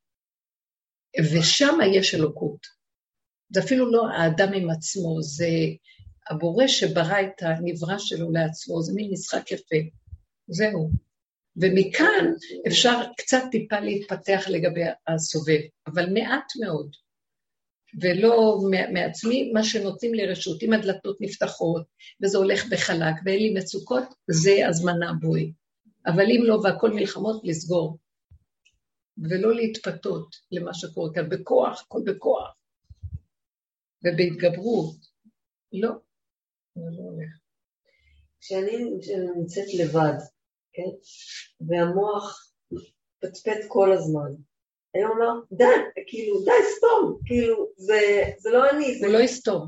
ושם יש אלוקות. זה אפילו לא האדם עם עצמו, זה הבורא שברא את הנברא שלו לעצמו, זה מין משחק יפה. זהו. ומכאן אפשר קצת טיפה להתפתח לגבי הסובב, אבל מעט מאוד. ולא מעצמי, מה שנותנים לי רשות. אם הדלתות נפתחות וזה הולך בחלק ואין לי מצוקות, זה הזמנה בואי. אבל אם לא והכל מלחמות, לסגור. ולא להתפתות למה שקורה כאן, בכוח, הכל בכוח. ובהתגברות. לא, זה לא הולך. כשאני נמצאת לבד, כן? והמוח פטפט כל הזמן. אני אומר, די, כאילו, די, סתום, כאילו, זה, זה לא אני. זה לא יסתום.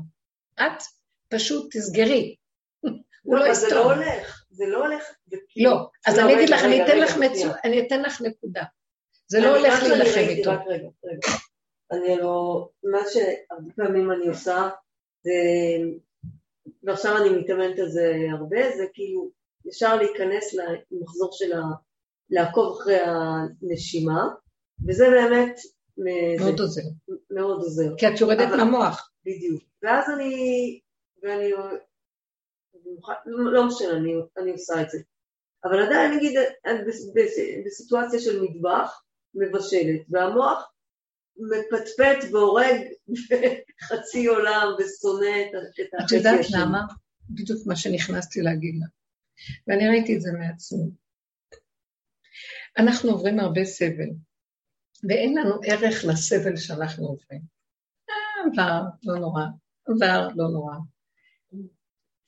את פשוט תסגרי. הוא לא, לא זה לא יסתום. הולך, זה לא הולך. כאילו- לא, אז לא, אני אגיד לך, אני אתן לך. מצו... אני אתן לך נקודה. זה לא הולך להילחם איתו. רק רגע, רגע. אני לא, מה שהרבה פעמים אני עושה, זה, ועכשיו אני מתאמנת על זה הרבה, זה כאילו ישר להיכנס למחזור של ה... לעקוב אחרי הנשימה, וזה באמת מ- מאוד זה עוזר. מאוד עוזר. כי את יורדת אבל- מהמוח. בדיוק. ואז אני, ואני, לא משנה, אני, אני עושה את זה. אבל עדיין נגיד, בסיטואציה של מטבח, מבשלת, והמוח מפטפט והורג חצי עולם ושונא את ה- את את החצי יודעת השני. למה? בדיוק מה שנכנסתי להגיד לה. ואני ראיתי את זה מעצמי. אנחנו עוברים הרבה סבל, ואין לנו ערך לסבל שאנחנו עוברים. אה, עבר, לא נורא, עבר, לא נורא.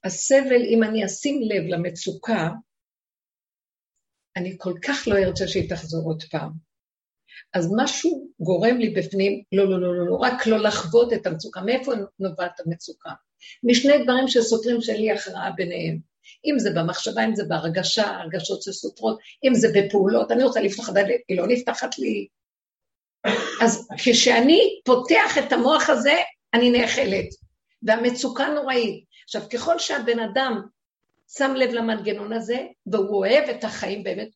הסבל, אם אני אשים לב למצוקה, אני כל כך לא ארצה שהיא תחזור עוד פעם. אז משהו גורם לי בפנים, לא, לא, לא, לא, לא, רק לא לחוות את המצוקה. מאיפה נובעת המצוקה? משני דברים שסותרים שאין לי הכרעה ביניהם. אם זה במחשבה, אם זה בהרגשה, הרגשות שסותרות, אם זה בפעולות, אני רוצה לפתוח את הדלת, היא לא נפתחת לי. אז כשאני פותח את המוח הזה, אני נאכלת, והמצוקה נוראית. עכשיו, ככל שהבן אדם שם לב למנגנון הזה, והוא אוהב את החיים באמת,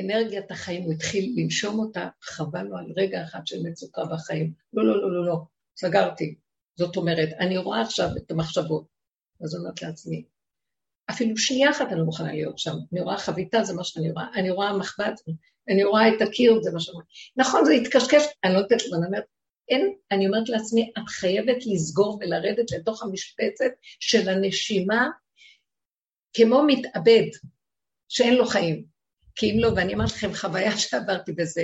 אנרגיית החיים, הוא התחיל לנשום אותה, חבל לו על רגע אחד של מצוקה בחיים. לא, לא, לא, לא, לא, סגרתי. זאת אומרת, אני רואה עכשיו את המחשבות, אז אומרת לעצמי, אפילו שנייה אחת אני לא מוכנה להיות שם. אני רואה חביתה, זה מה שאני רואה, אני רואה מחבת, אני רואה את הקיר, זה מה רואה. נכון, זה התקשקש, אני לא יודעת, אני אומרת, אין, אני אומרת לעצמי, את חייבת לסגור ולרדת לתוך המשבצת של הנשימה כמו מתאבד, שאין לו חיים. כי אם לא, ואני אמרתי לכם, חוויה שעברתי בזה,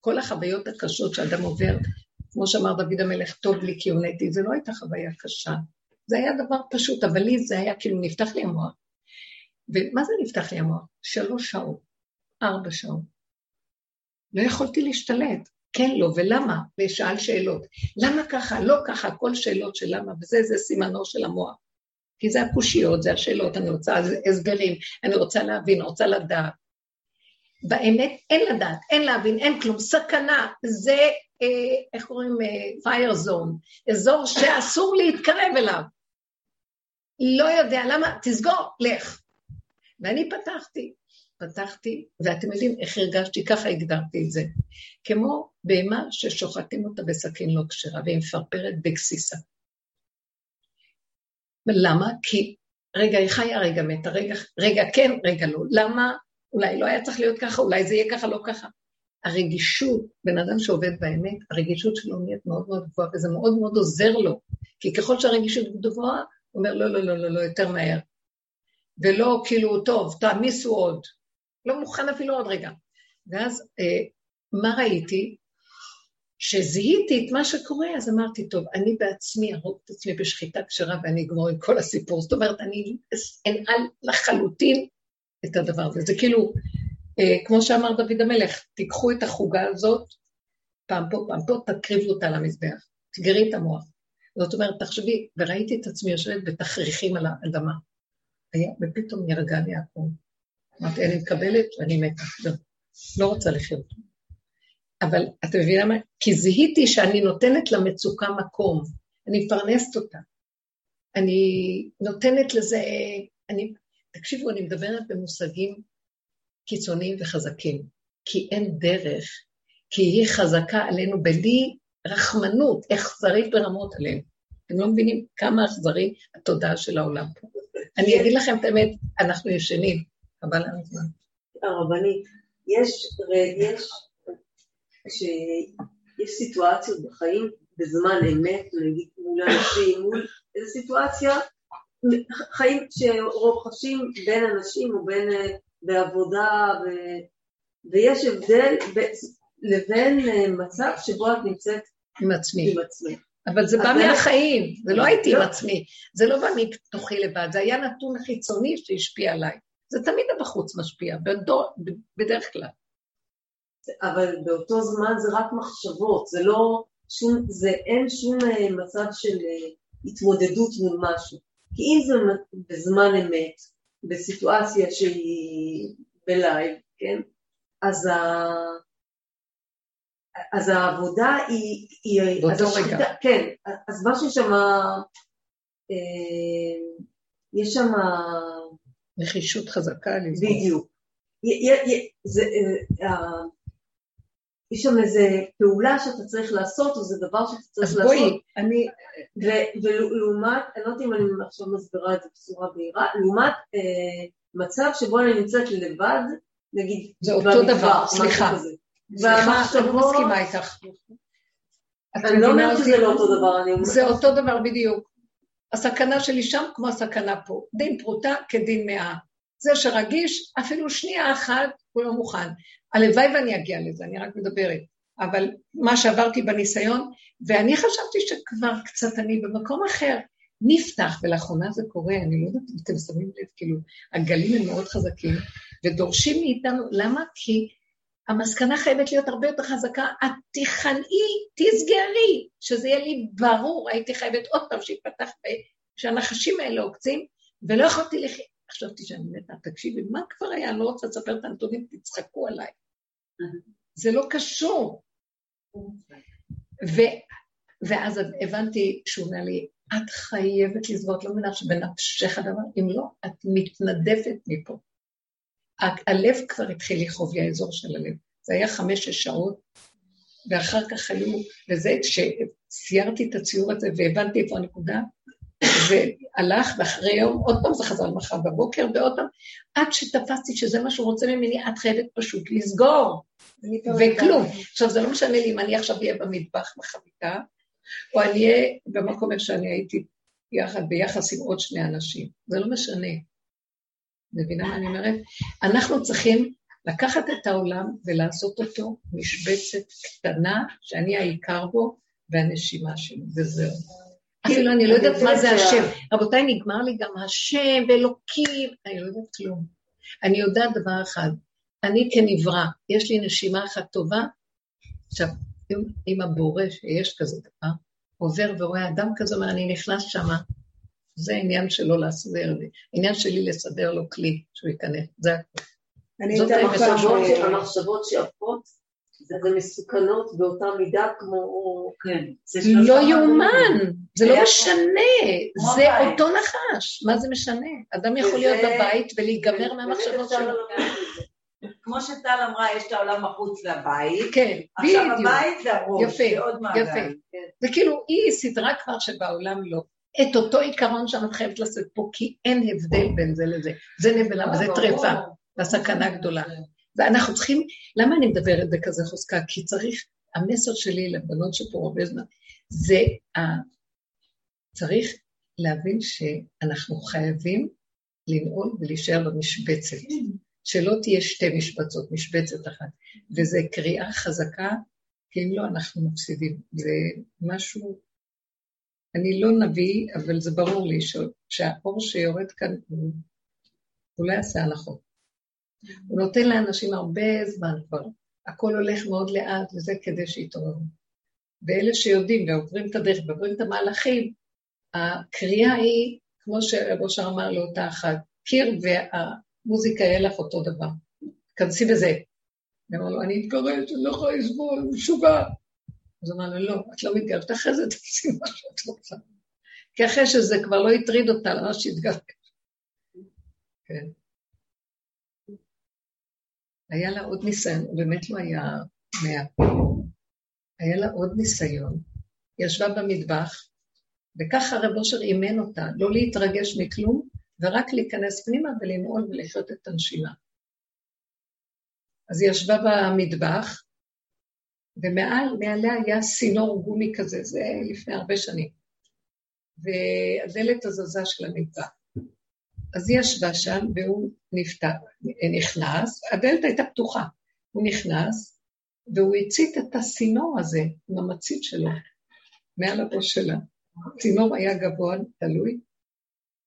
כל החוויות הקשות שאדם עובר, כמו שאמר דוד המלך, טוב לי כי הונאתי, זה לא הייתה חוויה קשה. זה היה דבר פשוט, אבל לי זה היה כאילו נפתח לי המוח. ומה זה נפתח לי המוח? שלוש שעות, ארבע שעות. לא יכולתי להשתלט. כן, לא, ולמה? ושאל שאלות. למה ככה? לא ככה, כל שאלות של למה, וזה זה סימנו של המוח. כי זה הקושיות, זה השאלות, אני רוצה הסברים, אני רוצה להבין, רוצה לדעת. באמת אין לדעת, אין להבין, אין כלום, סכנה, זה, אה, איך קוראים, פייר זון, אזור שאסור להתקרב אליו. לא יודע למה, תסגור, לך. ואני פתחתי, פתחתי, ואתם יודעים איך הרגשתי, ככה הגדרתי את זה. כמו בהמה ששוחטים אותה בסכין לא כשרה, והיא מפרפרת בגסיסה. למה? כי רגע היא חיה, רגע מתה, רגע, רגע כן, רגע לא. למה? אולי לא היה צריך להיות ככה, אולי זה יהיה ככה, לא ככה. הרגישות, בן אדם שעובד באמת, הרגישות שלו נהיית מאוד מאוד גבוהה, וזה מאוד מאוד עוזר לו. כי ככל שהרגישות גבוהה, הוא אומר, לא, לא, לא, לא, לא, יותר מהר. ולא כאילו, טוב, תעמיסו עוד. לא מוכן אפילו עוד רגע. ואז, אה, מה ראיתי? כשזיהיתי את מה שקורה, אז אמרתי, טוב, אני בעצמי ארוג את עצמי בשחיטה כשרה ואני אגמור עם כל הסיפור. זאת אומרת, אני אנעל לחלוטין את הדבר הזה. זה כאילו, אה, כמו שאמר דוד המלך, תיקחו את החוגה הזאת, פעם פה, פעם פה, תקריבו אותה למזבח, תגרי את המוח. זאת אומרת, תחשבי, וראיתי את עצמי יושבת בתכריכים על האדמה. היה, ופתאום נרגע לי הכול. אמרתי, אני מקבלת ואני מתה, זהו, לא רוצה לחיות. אבל אתה מבינה מה? כי זיהיתי שאני נותנת למצוקה מקום, אני מפרנסת אותה. אני נותנת לזה, אני, תקשיבו, אני מדברת במושגים קיצוניים וחזקים, כי אין דרך, כי היא חזקה עלינו בלי רחמנות, אכזרית ברמות עלינו. אתם לא מבינים כמה אכזרי התודעה של העולם פה. אני אגיד לכם את האמת, אנחנו ישנים, חבל זמן. הרבנית, יש, יש, שיש סיטואציות בחיים בזמן אמת, נגיד מול אנשים, מול איזו סיטואציה, חיים שרוכשים בין אנשים או בין, בעבודה, ו, ויש הבדל ב, לבין מצב שבו את נמצאת עם עצמי. עם עצמך. אבל זה בא מהחיים, זה לא הייתי עם לא. עצמי, זה לא בא מתוכי לבד, זה היה נתון חיצוני שהשפיע עליי. זה תמיד הבחוץ משפיע, בדור, בדרך כלל. אבל באותו זמן זה רק מחשבות, זה לא שום, זה אין שום אה, מצב של אה, התמודדות מול משהו. כי אם זה בזמן אמת, בסיטואציה שהיא בלייב, כן? אז, ה... אז העבודה היא... היא באותו רגע. כן, אז משהו שם... אה, יש שם... נחישות חזקה. בדיוק. י- זה, אה, אה, יש שם איזה פעולה שאתה צריך לעשות, או זה דבר שאתה צריך אז לעשות, בואי, אני, ו- ולעומת, אני לא יודעת אם אני עכשיו מסבירה את זה בצורה בהירה, לעומת אה, מצב שבו אני נמצאת לבד, נגיד, זה אותו דבר, סליחה. סליחה, אני לא מסכימה איתך. אני לא אומרת? שזה לא אותו דבר, אני אומרת, זה אותו דבר בדיוק. הסכנה שלי שם כמו הסכנה פה. דין פרוטה כדין מאה. זה שרגיש, אפילו שנייה אחת הוא לא מוכן. הלוואי ואני אגיע לזה, אני רק מדברת. אבל מה שעברתי בניסיון, ואני חשבתי שכבר קצת אני במקום אחר. נפתח, ולאחרונה זה קורה, אני לא יודעת אם אתם שמים לב, כאילו, הגלים הם מאוד חזקים, ודורשים מאיתנו, למה? כי המסקנה חייבת להיות הרבה יותר חזקה, את תיכנעי, תסגרי, שזה יהיה לי ברור, הייתי חייבת עוד פעם שיפתח, שהנחשים האלה עוקצים, ולא יכולתי לחיות. חשבתי שאני מתה, תקשיבי, מה כבר היה? אני לא רוצה לספר את הנתונים, תצחקו עליי. זה לא קשור. ו, ואז הבנתי שהוא אומר לי, את חייבת לסגור, את לא מבינה שבנפשך הדבר, אם לא, את מתנדפת מפה. הלב כבר התחיל לכאוב לי, האזור של הלב. זה היה חמש-שש שעות, ואחר כך היו, וזה, כשסיירתי את הציור הזה והבנתי איפה הנקודה, והלך, ואחרי יום, עוד פעם זה חזר למחר בבוקר, ועוד פעם, עד שתפסתי שזה מה שהוא רוצה ממני, את חייבת פשוט לסגור, וכלום. עכשיו, זה לא משנה לי אם אני עכשיו אהיה במטבח בחביתה, או אני אהיה במקום איך שאני הייתי יחד, ביחס עם עוד שני אנשים. זה לא משנה. מבינה מה אני אומרת? אנחנו צריכים לקחת את העולם ולעשות אותו משבצת קטנה, שאני העיקר בו, והנשימה שלי, וזהו. אפילו אני לא יודעת מה זה השם. רבותיי, נגמר לי גם השם ואלוקים, אני לא יודעת כלום. אני יודעת דבר אחד, אני כנברא, יש לי נשימה אחת טובה, עכשיו, אם, הבורא, שיש כזה דבר, עובר ורואה אדם כזה, אומר, אני נכנס שמה, זה עניין שלו להסדר לי. עניין שלי לסדר לו כלי, שהוא ייכנס, זה הכול. אני זאת. המחשבות המחשבות שעפות, אז הן מסוכנות באותה מידה כמו... כן. זה לא יאומן, זה לא משנה, זה. אותו נחש, מה זה משנה? אדם יכול להיות בבית ולהיגמר מהמחשבות שלו. זה. כמו שטל אמרה, יש את העולם מחוץ לבית. כן, עכשיו בדיוק. הבית זה הראש, יפה, זה עוד מעגל. יפה. זה כאילו, היא סדרה כבר שבעולם לא. את אותו עיקרון שאת חייבת לעשות פה, כי אין הבדל בין זה לזה. זה נבלה וזה טרפה, והסכנה גדולה. ואנחנו צריכים, למה אני מדברת בכזה חוזקה? כי צריך, המסר שלי לבנות שפה הרבה זמן, זה, ה... צריך להבין שאנחנו חייבים לנעול ולהישאר במשבצת, שלא תהיה שתי משבצות, משבצת אחת. וזו קריאה חזקה, כי אם לא, אנחנו מפסידים. זה משהו, אני לא נביא, אבל זה ברור לי. שהאור שיורד כאן הוא, הוא לא יעשה הנחות. הוא נותן לאנשים הרבה זמן כבר. הכל הולך מאוד לאט, וזה כדי שיתעוררו. ואלה שיודעים ועוברים את הדרך ועוברים את המהלכים, הקריאה היא, כמו שרב אושר אמר לאותה אחת, קיר והמוזיקה יהיה לך אותו דבר. כנסי בזה. היא אמרה לו, אני אתגרש, אני לא יכולה לסבול, הוא משוגע. אז אמר לו, לא, את לא מתגרשת, אחרי זה תעשי מה שאת רוצה. כי אחרי שזה כבר לא הטריד אותה, למה שהתגרש. כן. היה לה עוד ניסיון, הוא באמת לא היה מאה. היה לה עוד ניסיון. היא ישבה במטבח, וככה רב אושר אימן אותה, לא להתרגש מכלום, ורק להיכנס פנימה ולנעול ולחיות את הנשימה. אז היא ישבה במטבח, ומעל, מעליה היה סינור גומי כזה, זה לפני הרבה שנים. והדלת הזזה של המטבח. אז היא ישבה שם, והוא נפתח, נכנס, הדלת הייתה פתוחה. הוא נכנס, והוא הצית את הסינור הזה עם המצית שלו, מעל הראש שלה. הצינור היה גבוה, תלוי,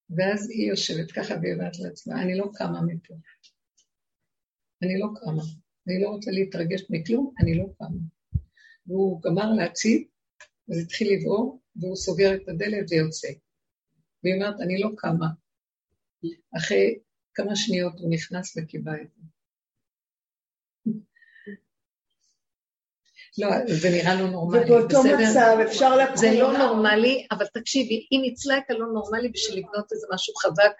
ואז היא יושבת ככה והיא אומרת לעצמה, אני לא קמה מפה. אני לא קמה. אני לא רוצה להתרגש מכלום, אני לא קמה. והוא גמר להציב, אז התחיל לבעור, והוא סוגר את הדלת ויוצא. והיא אומרת, אני לא קמה. אחרי כמה שניות הוא נכנס וקיבה את זה. לא, זה נראה לא נורמלי, ובאותו בסדר? מצב אפשר לקום... זה לא נורמלי, אבל תקשיבי, היא ניצלה את הלא נורמלי בשביל לבנות איזה משהו חזק,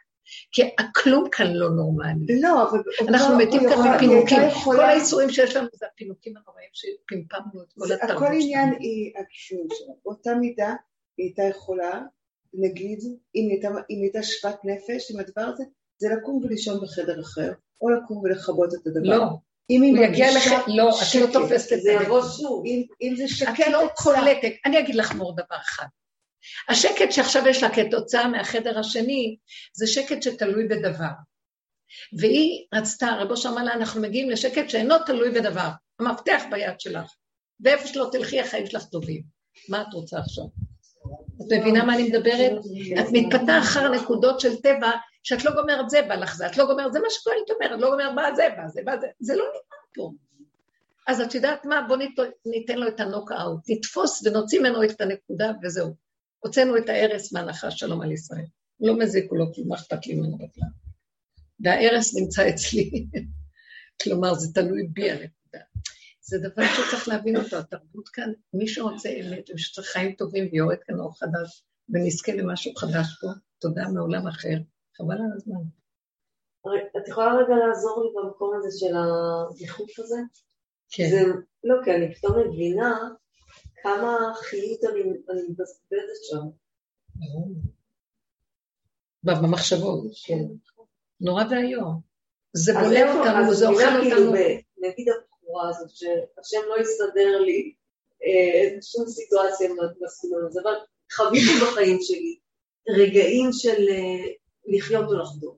כי הכלום כאן לא נורמלי. לא, אבל... אנחנו הוא מתים כאן מפינוקים. כל האיסורים שיש לנו זה הפינוקים הנוראים שפמפמנו את כל התרבות הכל עניין שלנו. היא הקישור שלה. באותה מידה היא הייתה יכולה, נגיד, אם היא הייתה, שוות נפש עם הדבר הזה, זה לקום ולישון בחדר אחר, או לקום ולכבות את הדבר. לא, אם היא מרגישה לך, לא, את לא תופסת את זה זה. יבוא שוב. אם, זה שקט את לא קולטת. אני אגיד לך מור דבר אחד. השקט שעכשיו יש לה כתוצאה מהחדר השני, זה שקט שתלוי בדבר. והיא רצתה, רבו שאמר לה, אנחנו מגיעים לשקט שאינו תלוי בדבר. המפתח ביד שלך. ואיפה שלא תלכי, החיים שלך טובים. מה את רוצה עכשיו? את מבינה מה אני מדברת? את מתפתה אחר נקודות של טבע, שאת לא גומרת זה בא לך זה, את לא גומרת, זה מה שקהלת אומרת, לא גומרת בא זה בא זה בא זה, זה לא נגמר פה. אז את יודעת מה? בואו ניתן לו את הנוק-אאוט, נתפוס ונוציא ממנו את הנקודה וזהו. הוצאנו את ההרס מהנחש, שלום על ישראל. לא מזיק לא כלום, מה אכפת לי ממנו בכלל. וההרס נמצא אצלי. כלומר, זה תלוי בי הנקודה. זה דבר שצריך להבין אותו, התרבות כאן, מי שרוצה אמת ומי שצריך חיים טובים ויורד כאן אור חדש, ונזכה למשהו חדש פה, תודה מעולם אחר, חבל על הזמן. את יכולה רגע לעזור לי במקום הזה של הגיחוף הזה? כן. זה, לא, כי אני פתאום מבינה כמה חיות אני, מבזבזת שם. ברור. במחשבות, כן. נורא ואיום. זה בולע אותנו, זה אוכל כאילו אותנו. ב- נגיד הבחורה הזאת, שהשם לא יסדר לי אה, שום סיטואציה בסגנון הזה, אבל חוויתי בחיים שלי רגעים של אה, לחיות או לחדור,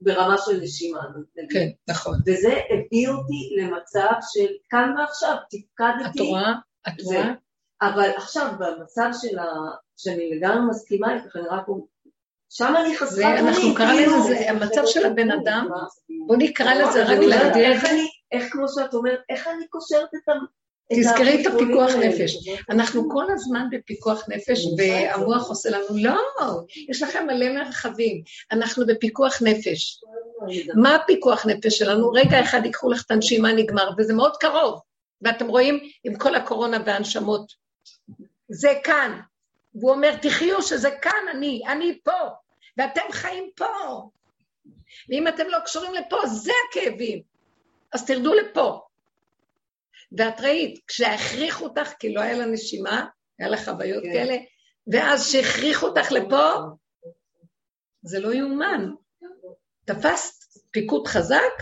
ברמה של נשימה. נגיד. כן, נכון. וזה הביא אותי למצב של כאן ועכשיו, תפקדתי. את רואה? את. רואה? אבל עכשיו, במצב של ה... שאני לגמרי מסכימה איתך, אני רק... שם אני חסרת זה, אנחנו קראנו לזה, זה המצב של הבן אדם, בוא נקרא לזה רק אומרת, להגדיר, איך אני, איך כמו שאת אומרת, איך אני קושרת את ה... תזכרי את הפיקוח? נפש. אנחנו כל הזמן בפיקוח נפש, והמוח עושה לנו, לא, יש לכם מלא מרחבים, אנחנו בפיקוח נפש. מה הפיקוח נפש שלנו? רגע אחד ייקחו לך את הנשימה, נגמר, וזה מאוד קרוב. ואתם רואים, עם כל הקורונה והנשמות, זה כאן. והוא אומר, תחיו שזה כאן אני, אני פה, ואתם חיים פה. ואם אתם לא קשורים לפה, זה הכאבים. אז תרדו לפה. ואת ראית, כשהכריחו אותך, כי לא היה לה נשימה, היה לה חוויות כן. כאלה, ואז שהכריחו אותך לפה, זה לא יאומן. תפסת פיקוד חזק,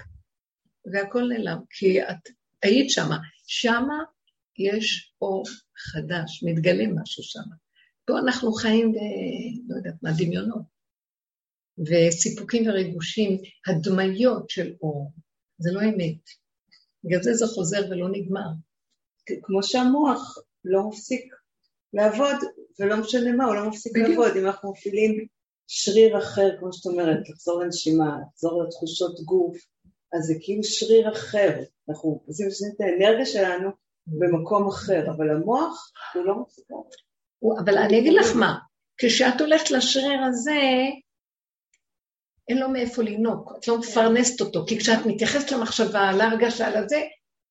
והכל נעלם, כי את היית שמה. שמה יש אור חדש, מתגלה משהו שמה. פה אנחנו חיים ב... לא יודעת מה, דמיונות. וסיפוקים וריגושים, הדמיות של אור. זה לא אמת. בגלל זה זה חוזר ולא נגמר. כמו שהמוח לא מפסיק לעבוד, ולא משנה מה, הוא לא מפסיק בדיוק. לעבוד. אם אנחנו מפעילים שריר אחר, כמו שאת אומרת, לחזור לנשימה, לחזור לתחושות גוף, אז זה כאילו שריר אחר. אנחנו עושים את האנרגיה שלנו במקום אחר, אבל המוח הוא לא. הוא- אבל אני אגיד לך מה, כשאת הולכת לשריר הזה, אין לו מאיפה לינוק, את לא מפרנסת אותו, כי כשאת מתייחסת למחשבה, להרגשה, לזה,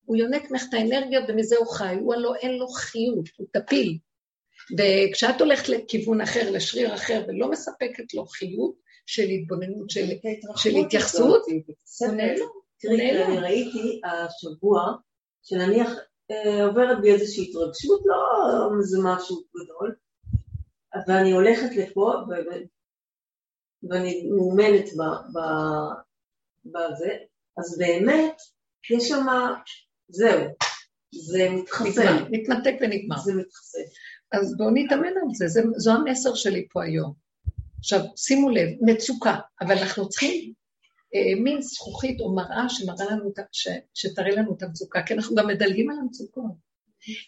הוא יונק ממך את האנרגיה ומזה הוא חי, הוא הלא אין לו חיות, הוא טפיל. וכשאת הולכת לכיוון אחר, לשריר אחר, ולא מספקת לו חיות של התבוננות, של, של התייחסות, הוא נעלם. תראי, אני ראיתי השבוע, שנניח עוברת בי איזושהי התרגשות, לא איזה משהו גדול, ואני הולכת לפה, ואני מאומנת בזה, אז באמת, יש שם, זהו, זה מתחסן. מתנתק ונגמר. זה מתחסן. אז בואו נתאמן על זה, זה, זו המסר שלי פה היום. עכשיו, שימו לב, מצוקה, אבל אנחנו צריכים אה, מין זכוכית או מראה שמראה לנו, ש, שתראה לנו את המצוקה, כי אנחנו גם מדלגים על המצוקות.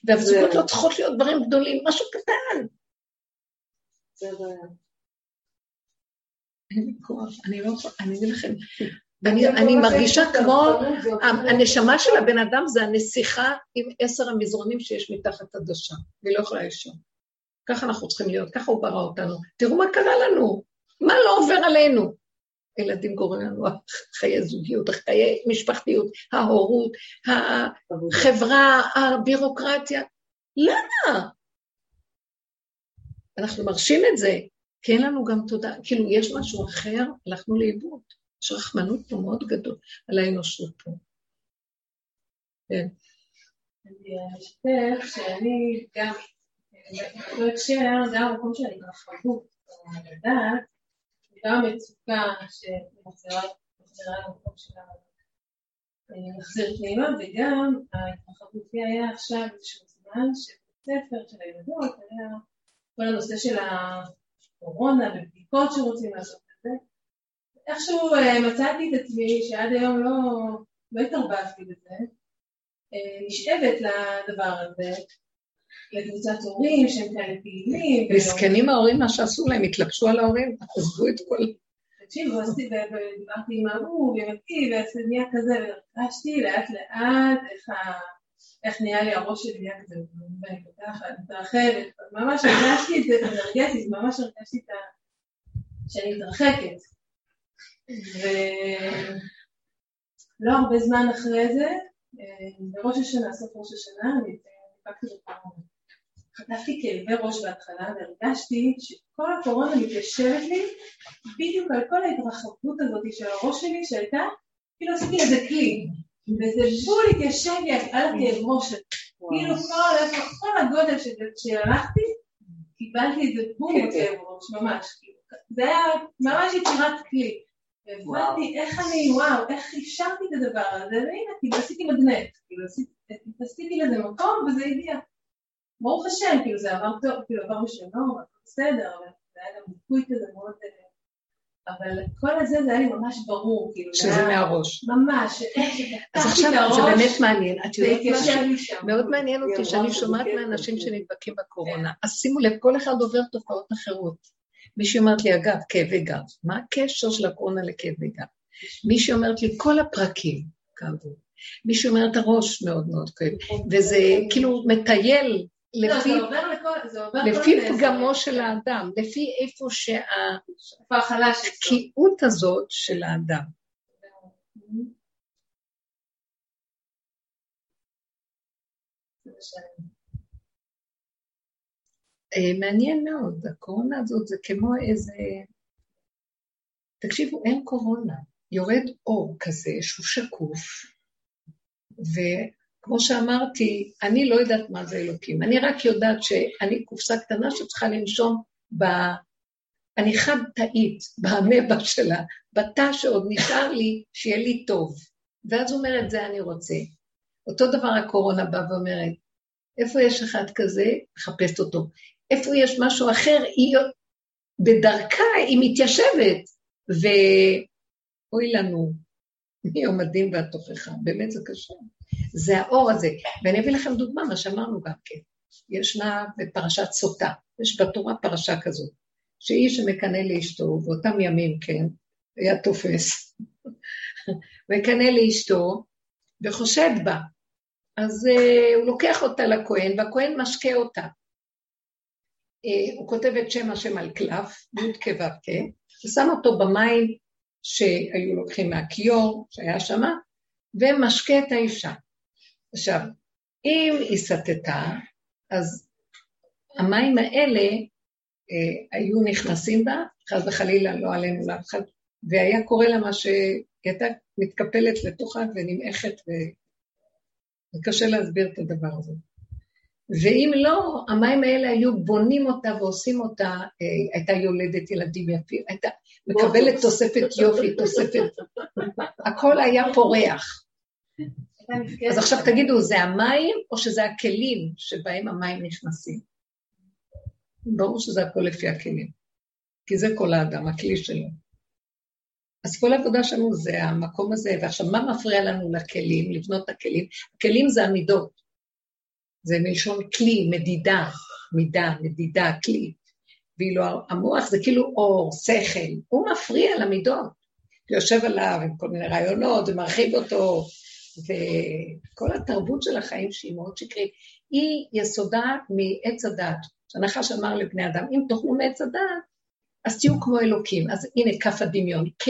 והמצוקות לא צריכות להיות דברים גדולים, משהו קטן. זה. אין לי כוח, אני לא יכולה, אני אגיד לכם, אני, אני מרגישה כמו, הנשמה של הבן אדם זה הנסיכה עם עשר המזרונים שיש מתחת הדשה, והיא לא יכולה לישון. ככה אנחנו צריכים להיות, ככה הוא ברא אותנו. תראו מה קרה לנו, מה לא עובר עלינו. ילדים גורמים לנו חיי זוגיות, חיי משפחתיות, ההורות, החברה, הבירוקרטיה. למה? אנחנו מרשים את זה, כי אין לנו גם תודה, כאילו יש משהו אחר, הלכנו לאיבוד. יש רחמנות פה מאוד גדול על האנושות פה. כן. אני אשתף שאני גם, באותו הקשר, גם במקום של ההתרחבות, לדעת, גם המצוקה שמחזירה למקום של להחזיר פנימה, וגם ההתרחבות היה עכשיו איזשהו זמן שבבית ספר של הילדות היה כל הנושא של הקורונה ובדיקות שרוצים לעשות את זה. איכשהו אה, מצאתי את עצמי שעד היום לא, לא התערבבתי בזה, אה, נשאבת לדבר הזה, לקבוצת הורים שהם כאלה פעילים. מסכנים ההורים, מה שעשו להם, התלבשו על ההורים, עזבו את כל... תקשיבו, ודיברתי עם ההוא, ועם אותי, וזה נהיה כזה, והרגשתי לאט לאט איך נהיה לי הראש שלי נהיה כזה, ואני פותחת, מתרחבת, ממש הרגשתי את זה, אנרגטית, ממש הרגשתי את ה... שאני מתרחקת. ולא הרבה זמן אחרי זה, אה, בראש השנה, סוף ראש השנה, אני נדפקתי בקורונה. חטפתי כאבי ראש בהתחלה והרגשתי שכל הקורונה מתיישבת לי בדיוק על כל ההתרחבות הזאת של הראש שלי שהייתה, כאילו עשיתי איזה כלי, וזה בול התיישב לי על הכאב ראש. כאילו כל הגודל שהלכתי, קיבלתי את זה בול כן, כן. כאב ראש, ממש. זה היה ממש יצירת כלי. והבנתי איך אני, וואו, איך אפשרתי את הדבר הזה, והנה, כאילו עשיתי מגנט, כאילו עשיתי לזה מקום וזה הגיע. ברוך השם, כאילו זה עבר טוב, כאילו עבר בשלום, בסדר, אבל זה היה גם דיכוי כזה מאוד... אה, אבל כל הזה זה היה לי ממש ברור, כאילו, שזה מהראש. ממש, אז עכשיו זה באמת מעניין, את יודעת משהו? מאוד מעניין אותי שאני שומעת מאנשים שנדבקים בקורונה. כן. אז שימו לב, כל אחד עובר תופעות אחרות. מישהי אומרת לי, אגב, כאבי גב. מה הקשר של הקורונה לכאבי גב? מישהי אומרת לי, כל הפרקים כאבו. מישהי אומרת, הראש מאוד מאוד כואב. וזה כאילו מטייל לפי, לפי פגמו של האדם, לפי איפה שהתקיעות הזאת של האדם. אה, מעניין מאוד, הקורונה הזאת זה כמו איזה... תקשיבו, אין קורונה, יורד אור כזה שהוא שקוף, כמו שאמרתי, אני לא יודעת מה זה אלוקים. אני רק יודעת שאני קופסה קטנה שצריכה לנשום ב... אני חד תאית במבע שלה, בתא שעוד נשאר לי, שיהיה לי טוב. ואז הוא אומר, את זה אני רוצה. אותו דבר הקורונה באה ואומרת, איפה יש אחד כזה? מחפשת אותו. איפה יש משהו אחר? היא בדרכה, היא מתיישבת. ואוי לנו, מיום הדין והתוכחה, באמת זה קשה. זה האור הזה. ואני אביא לכם דוגמה, מה שאמרנו גם כן. ישנה בפרשת סוטה, יש בתורה פרשה כזאת, שאיש שמקנא לאשתו, באותם ימים, כן, היה תופס, מקנא לאשתו וחושד בה. אז uh, הוא לוקח אותה לכהן, והכהן משקה אותה. Uh, הוא כותב את שם השם על קלף, י' כו' כן, ושם אותו במים שהיו לוקחים מהכיור שהיה שם, ומשקה את האישה. עכשיו, אם היא סטתה, אז המים האלה אה, היו נכנסים בה, חס וחלילה, לא עלינו לאף אחד, והיה קורה לה מה שהיא הייתה מתקפלת לתוכה ונמעכת, ו... וקשה להסביר את הדבר הזה. ואם לא, המים האלה היו בונים אותה ועושים אותה, אה, הייתה יולדת ילדים יפים, הייתה מקבלת תוספת יופי, תוספת, הכל היה פורח. אז עכשיו תגידו, זה המים או שזה הכלים שבהם המים נכנסים? ברור שזה הכל לפי הכלים, כי זה כל האדם, הכלי שלו. אז כל העבודה שלנו זה המקום הזה, ועכשיו מה מפריע לנו לכלים, לבנות את הכלים? הכלים זה המידות. זה מלשון כלי, מדידה, מידה, מדידה, כלי. ואילו המוח זה כאילו אור, שכל, הוא מפריע למידות. יושב עליו עם כל מיני רעיונות ומרחיב אותו, וכל התרבות של החיים שהיא מאוד שקרית, היא יסודה מעץ הדת. שהנחש אמר לבני אדם, אם תאכלו מעץ הדת, אז תהיו כמו אלוקים. אז הנה כף הדמיון, כ.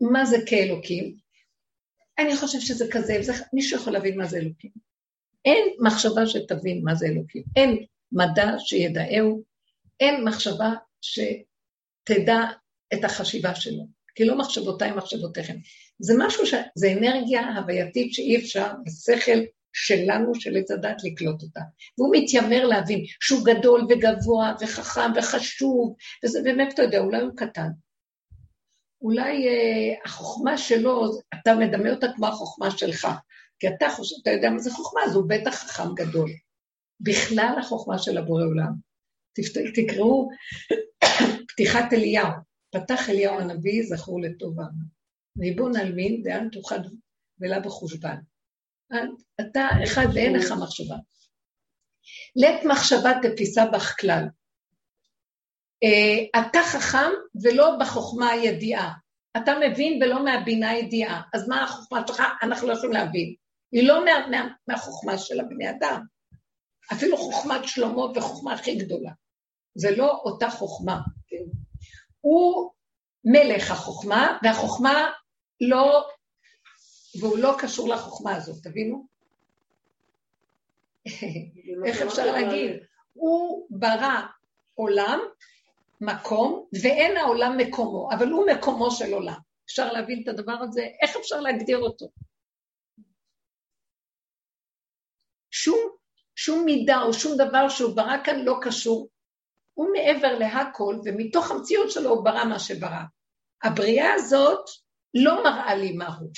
ומה זה כאלוקים? אני חושב שזה כזה, וזה... מישהו יכול להבין מה זה אלוקים. אין מחשבה שתבין מה זה אלוקים. אין מדע שידעהו, אין מחשבה שתדע את החשיבה שלו. כי לא מחשבותיי מחשבותיכם. זה משהו ש... זה אנרגיה הווייתית שאי אפשר בשכל שלנו, של עץ הדת, לקלוט אותה. והוא מתיימר להבין שהוא גדול וגבוה וחכם וחשוב, וזה באמת, אתה יודע, אולי הוא קטן. אולי אה, החוכמה שלו, אתה מדמה אותה כמו החוכמה שלך, כי אתה חושב, אתה יודע מה זה חוכמה, אז הוא בטח חכם גדול. בכלל החוכמה של הבורא עולם. תקראו פתיחת אליהו, פתח אליהו הנביא, זכור לטובה. ריבון עלמין ואל תוכל ולה בחושבן. אתה אחד ואין לך מחשבה. לית מחשבה תפיסה בך כלל. אה, אתה חכם ולא בחוכמה הידיעה. אתה מבין ולא מהבינה הידיעה. אז מה החוכמה שלך? אנחנו לא יכולים להבין. היא לא מה, מה, מהחוכמה של הבני אדם. אפילו חוכמת שלמה וחוכמה הכי גדולה. זה לא אותה חוכמה. הוא מלך החוכמה, והחוכמה לא והוא לא קשור לחוכמה הזאת, תבינו? איך אפשר להגיד? הוא ברא עולם, מקום, ואין העולם מקומו, אבל הוא מקומו של עולם. אפשר להבין את הדבר הזה? איך אפשר להגדיר אותו? שום, שום מידה או שום דבר שהוא ברא כאן לא קשור. הוא מעבר להכל, ומתוך המציאות שלו הוא ברא מה שברא. הבריאה הזאת לא מראה לי מה הוא.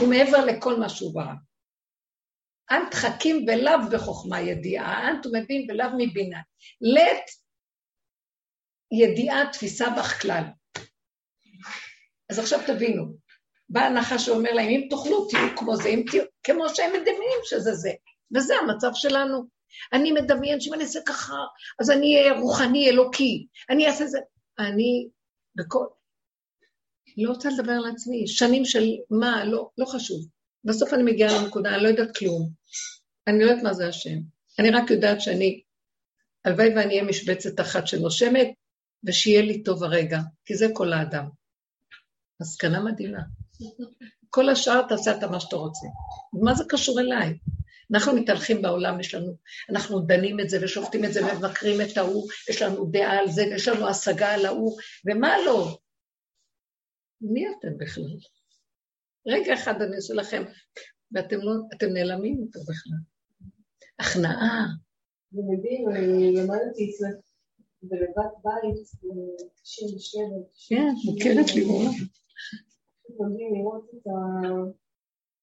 הוא מעבר לכל מה שהוא ברא. אנט חכים בלאו בחוכמה ידיעה, אנט הוא מבין בלאו מבינה. לית ידיעה תפיסה בך כלל. אז עכשיו תבינו, בא הנחש שאומר להם, אם תאכלו, תהיו כמו זה, אם תהיו, כמו שהם מדמיינים שזה זה. וזה המצב שלנו. אני מדמיין שאם אני אעשה ככה, אז אני אהיה רוחני אלוקי, אני אעשה זה. אני, בכל, לא רוצה לדבר על עצמי, שנים של מה, לא, לא חשוב. בסוף אני מגיעה לנקודה, אני לא יודעת כלום. אני לא יודעת מה זה השם. אני רק יודעת שאני, הלוואי ואני אהיה משבצת אחת שנושמת, ושיהיה לי טוב הרגע, כי זה כל האדם. מסקנה מדהימה. כל השאר תעשה את מה שאתה רוצה. מה זה קשור אליי? אנחנו מתהלכים בעולם, יש לנו, אנחנו דנים את זה ושופטים את זה ומבקרים את ההוא, יש לנו דעה על זה ויש לנו השגה על ההוא, ומה לא? מי אתם בכלל? רגע אחד אני אעשה לכם, ואתם לא, אתם נעלמים איתו בכלל. הכנעה. זה מדהים, אני למדתי אצלך בלבת בית, ב-97. כן, מוכרת לי מאוד. מדהים לראות את ה...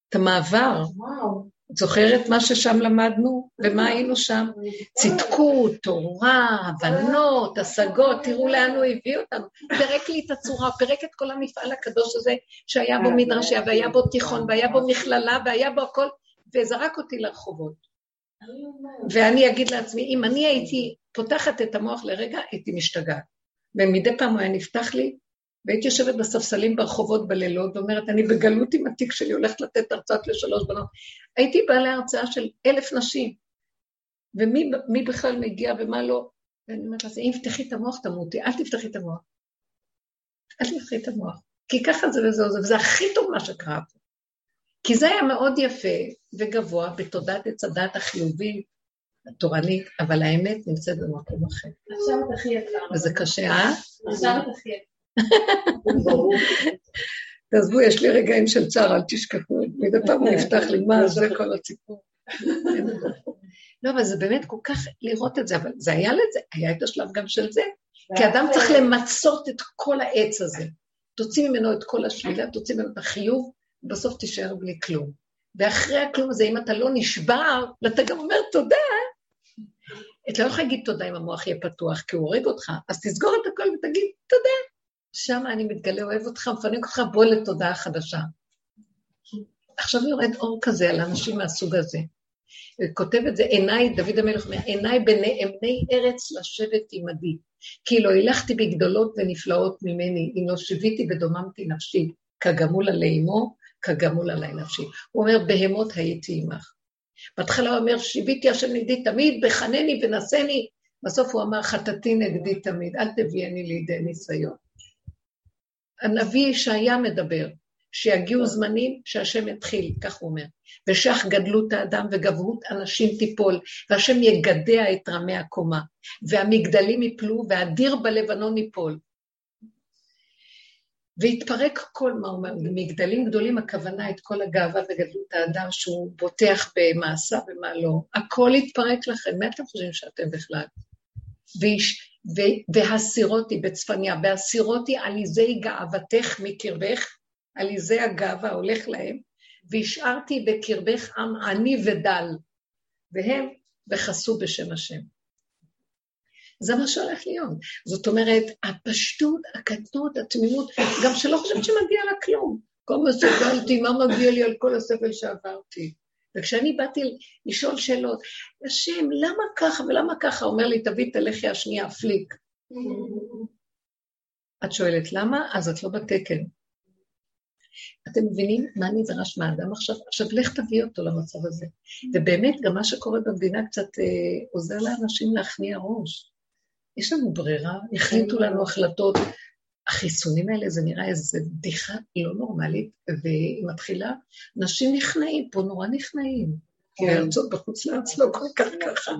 את המעבר. וואו. את זוכרת מה ששם למדנו? ומה היינו שם? צדקות, תורה, הבנות, השגות, תראו לאן הוא הביא אותנו. פירק לי את הצורה, פירק את כל המפעל הקדוש הזה, שהיה בו מדרשיה, והיה בו תיכון, והיה בו מכללה, והיה בו הכל, וזרק אותי לרחובות. ואני אגיד לעצמי, אם אני הייתי פותחת את המוח לרגע, הייתי משתגעת. ומדי פעם הוא היה נפתח לי, והייתי יושבת בספסלים ברחובות בלילות, ואומרת, אני בגלות עם התיק שלי, הולכת לתת הרצאות לשלוש בנות. הייתי באה להרצאה של אלף נשים, ומי בכלל מגיע ומה לא. ואני אומרת לה, אם תפתחי את המוח תמותי, אל תפתחי את המוח. אל תפתחי את המוח. כי ככה זה וזהו זה, וזה הכי טוב מה שקרה פה. כי זה היה מאוד יפה וגבוה בתודעת עץ הדת החיובי, התורנית, אבל האמת נמצאת במקום אחר. עכשיו את הכי יקר. וזה קשה, אה? עכשיו את הכי יקר. תעזבו, יש לי רגעים של צער, אל תשכחו, מדי פעם הוא נפתח לי, מה, זה כל הסיפור. לא, אבל זה באמת כל כך לראות את זה, אבל זה היה לזה, היה את השלב גם של זה, כי אדם צריך למצות את כל העץ הזה. תוציא ממנו את כל השלילה, תוציא ממנו את החיוב, ובסוף תישאר בלי כלום. ואחרי הכלום הזה, אם אתה לא נשבר, ואתה גם אומר תודה, אתה לא יכול להגיד תודה אם המוח יהיה פתוח, כי הוא הורג אותך, אז תסגור את הכל ותגיד תודה. שם אני מתגלה, אוהב אותך, מפנק אותך, בוא לתודעה חדשה. עכשיו יורד אור כזה על אנשים מהסוג הזה. כותב את זה, עיניי, דוד המלך אומר, עיניי בנאמני ארץ לשבת עמדי. כי לא הילכתי בגדולות ונפלאות ממני, אם לא שיוויתי ודוממתי נפשי, כגמול עלי אמו, כגמול עלי נפשי. הוא אומר, בהמות הייתי עמך. בהתחלה הוא אומר, שיוויתי השם נגדי תמיד, בחנני ונשני. בסוף הוא אמר, חטאתי נגדי תמיד, אל תביאני לידי ניסיון. הנביא ישעיה מדבר, שיגיעו זמנים שהשם יתחיל, כך הוא אומר. ושך גדלות האדם וגבהות אנשים תיפול, והשם יגדע את רמי הקומה, והמגדלים יפלו, והדיר בלבנון ייפול. והתפרק כל מה הוא אומר, מגדלים גדולים הכוונה את כל הגאווה וגדלות האדם שהוא בוטח במעשה ומה לא, הכל יתפרק לכם, מה אתם חושבים שאתם בכלל? ויש, והסירותי בצפניה, והסירותי עליזי גאוותך מקרבך, עליזי הגאווה הולך להם, והשארתי בקרבך עם עני ודל, והם וחסו בשם השם. זה מה שהולך להיות. זאת אומרת, הפשטות, הקטנות, התמימות, גם שלא חושבת שמגיע לה כלום. כל מה סבלתי, מה מגיע לי על כל הסבל שעברתי? וכשאני באתי לשאול שאלות, השם, למה ככה ולמה ככה? אומר לי, תביא את הלחי השנייה, פליק. את שואלת למה? אז את לא בתקן. אתם מבינים מה נדרש מהאדם עכשיו? עכשיו לך תביא אותו למצב הזה. ובאמת, גם מה שקורה במדינה קצת אה, עוזר לאנשים להכניע ראש. יש לנו ברירה, החליטו לנו החלטות. החיסונים האלה, זה נראה איזו בדיחה לא נורמלית, והיא מתחילה, נשים נכנעים, פה נורא נכנעים. כן. בארצות, בחוץ לארץ לא כל כך ככה.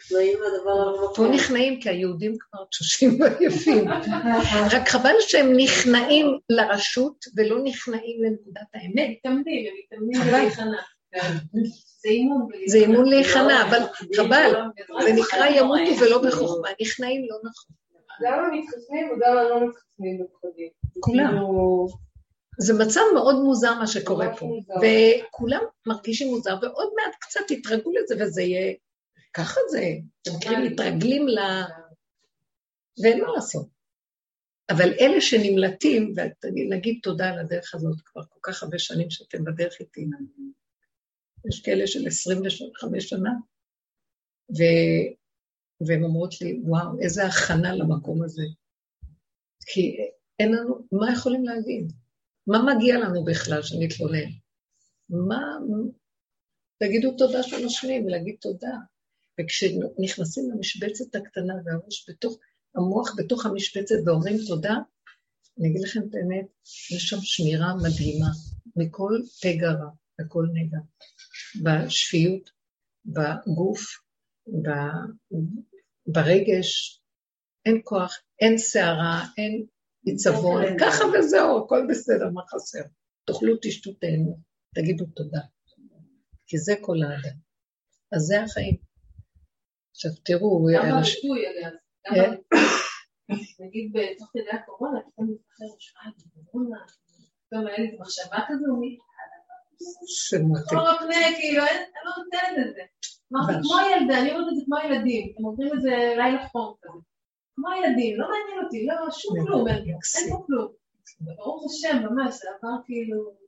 נכנעים לדבר פה נכנעים כי היהודים כבר תשושים ועייפים. רק חבל שהם נכנעים לרשות ולא נכנעים לנקודת האמת. מתאמנים, הם מתאמנים. להיכנע. זה אימון. זה אימון להיכנע, אבל חבל, זה נקרא ימותו ולא בחוכמה, נכנעים לא נכון. גם המתחסנים וגם הלא מתחסנים בפחדים. כולם. כאילו, זה מצב מאוד מוזר מה שקורה פה, מוזר. וכולם מרגישים מוזר, ועוד מעט קצת יתרגלו לזה וזה יהיה, ככה זה, אתם מכירים, מתרגלים ל... ואין מה לעשות. אבל אלה שנמלטים, ונגיד תודה על הדרך הזאת, כבר כל כך הרבה שנים שאתם בדרך איתי, יש כאלה של 25 שנה, ו... והן אומרות לי, וואו, איזה הכנה למקום הזה. כי אין לנו, מה יכולים להגיד? מה מגיע לנו בכלל שנתלונן? מה... תגידו תודה שנושמים ולהגיד תודה. וכשנכנסים למשבצת הקטנה והראש בתוך, המוח בתוך המשבצת ואומרים תודה, אני אגיד לכם את האמת, יש שם שמירה מדהימה מכל פגע רע, וכל נגע. בשפיות, בגוף. ברגש, אין כוח, אין שערה, אין עיצבון, ככה וזהו, הכל בסדר, מה חסר? תאכלו, תשתו, תהנו, תגידו תודה. כי זה כל האדם. אז זה החיים. עכשיו תראו, אנשים... בריפוי, אגב. כן. נגיד בתוך כדי הקורונה, פתאום זוכרת, שמע, קורונה, פתאום היה לי מחשבה כזו, מי- כאילו, אני לא נותנת את זה. אמרתי. כמו ילדה, אני אומרת את זה כמו ילדים, הם אומרים את זה לילה חום כזה. כמו ילדים, לא מעניין אותי, לא, שום כלום, אין פה כלום. ברוך השם, ממש, זה עבר כאילו...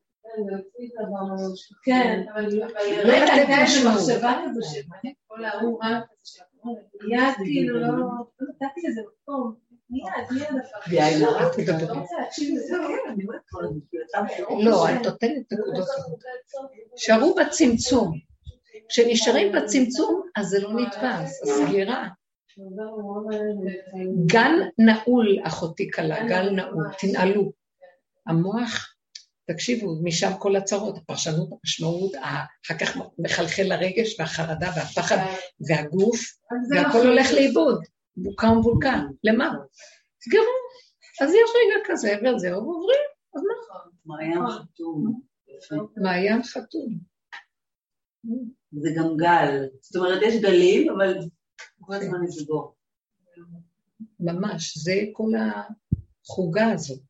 כן. כן, אבל לא רגע הייתה איזו. מחשבה כזו שמעניין, כל ההוא רע כזה של הקורונה, מיד כאילו לא לא נתתי לזה מקום, לא לא, את נותנת נקודות טובות. שערו בצמצום. כשנשארים בצמצום, אז זה לא נתפס, הסגירה. גל נעול, אחותי קלה, גל נעול, תנעלו. המוח, תקשיבו, משם כל הצרות, הפרשנות, המשמעות, אחר כך מחלחל לרגש והחרדה והפחד והגוף, והכל הולך לאיבוד, בוקה ומבולקה. למה? תסגרו. אז יש רגע כזה וזהו, ועוברים, אז מה? מעיין חתום. מעיין חתום. זה גם גל. זאת אומרת, יש גלים, אבל כל הזמן לסגור. ממש, זה כל החוגה הזאת.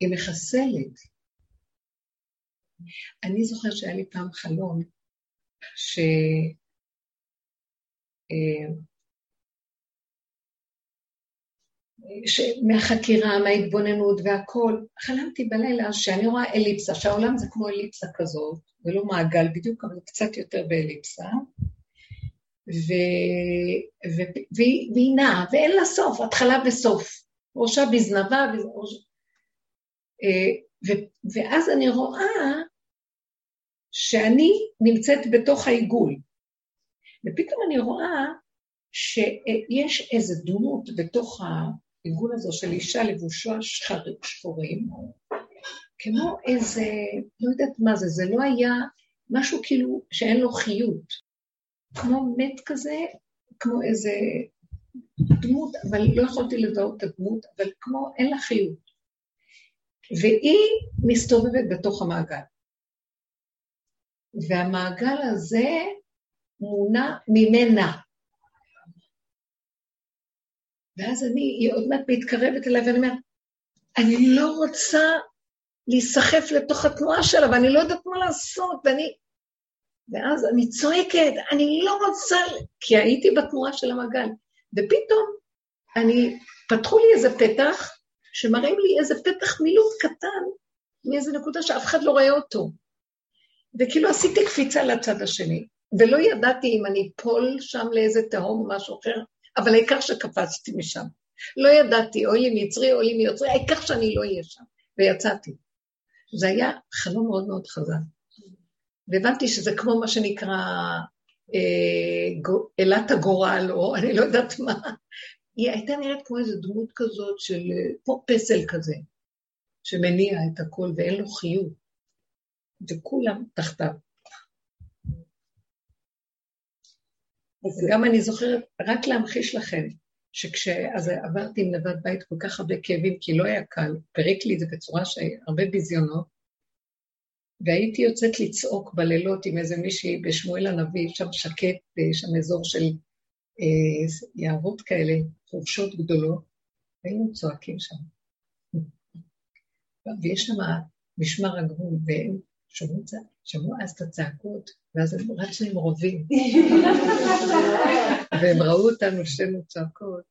היא מחסלת. אני זוכרת שהיה לי פעם חלום, ש... אה, מהחקירה, מההתבוננות והכול, חלמתי בלילה שאני רואה אליפסה, שהעולם זה כמו אליפסה כזאת, ולא מעגל בדיוק, אבל קצת יותר באליפסה, ו... ו... והיא, והיא נעה, ואין לה סוף, התחלה וסוף. ראשה בזנבה, וראש... אה, ו... ואז אני רואה שאני נמצאת בתוך העיגול. ופתאום אני רואה שיש איזו דמות בתוך העיגול הזה של אישה לבושה שחורים, כמו איזה, לא יודעת מה זה, זה לא היה משהו כאילו שאין לו חיות. כמו מת כזה, כמו איזה דמות, אבל לא יכולתי לזהות את הדמות, אבל כמו אין לה חיות. והיא מסתובבת בתוך המעגל. והמעגל הזה מונע ממנה. ואז אני, היא עוד מעט מתקרבת אליי ואני אומרת, אני לא רוצה להיסחף לתוך התנועה שלה ואני לא יודעת מה לעשות, ואני... ואז אני צועקת, אני לא רוצה, כי הייתי בתנועה של המעגל. ופתאום אני, פתחו לי איזה פתח, שמראים לי איזה פתח מילוט קטן, מאיזה נקודה שאף אחד לא רואה אותו. וכאילו עשיתי קפיצה לצד השני, ולא ידעתי אם אני אפול שם לאיזה תהום או משהו אחר, אבל העיקר שקפצתי משם. לא ידעתי, אוי לי מיצרי, אוי לי מיוצרי, העיקר שאני לא אהיה שם. ויצאתי. זה היה חלום מאוד מאוד חזק. והבנתי שזה כמו מה שנקרא אה, אלת הגורל, או אני לא יודעת מה. היא הייתה נראית כמו איזו דמות כזאת של פה פסל כזה, שמניע את הכל ואין לו חיות. וכולם תחתיו. וגם אני זוכרת, רק להמחיש לכם, שכשאז עברתי עם נווד בית כל כך הרבה כאבים, כי לא היה קל, פרק לי את זה בצורה שהרבה ביזיונות, והייתי יוצאת לצעוק בלילות עם איזה מישהי בשמואל הנביא, שם שקט, שם אזור של אה, יערות כאלה, חורשות גדולות, והיינו צועקים שם. ויש שם משמר הגבול, והם שמעו, שמעו אז את הצעקות, ואז הם רצו עם רובים. והם ראו אותנו שתינו צועקות.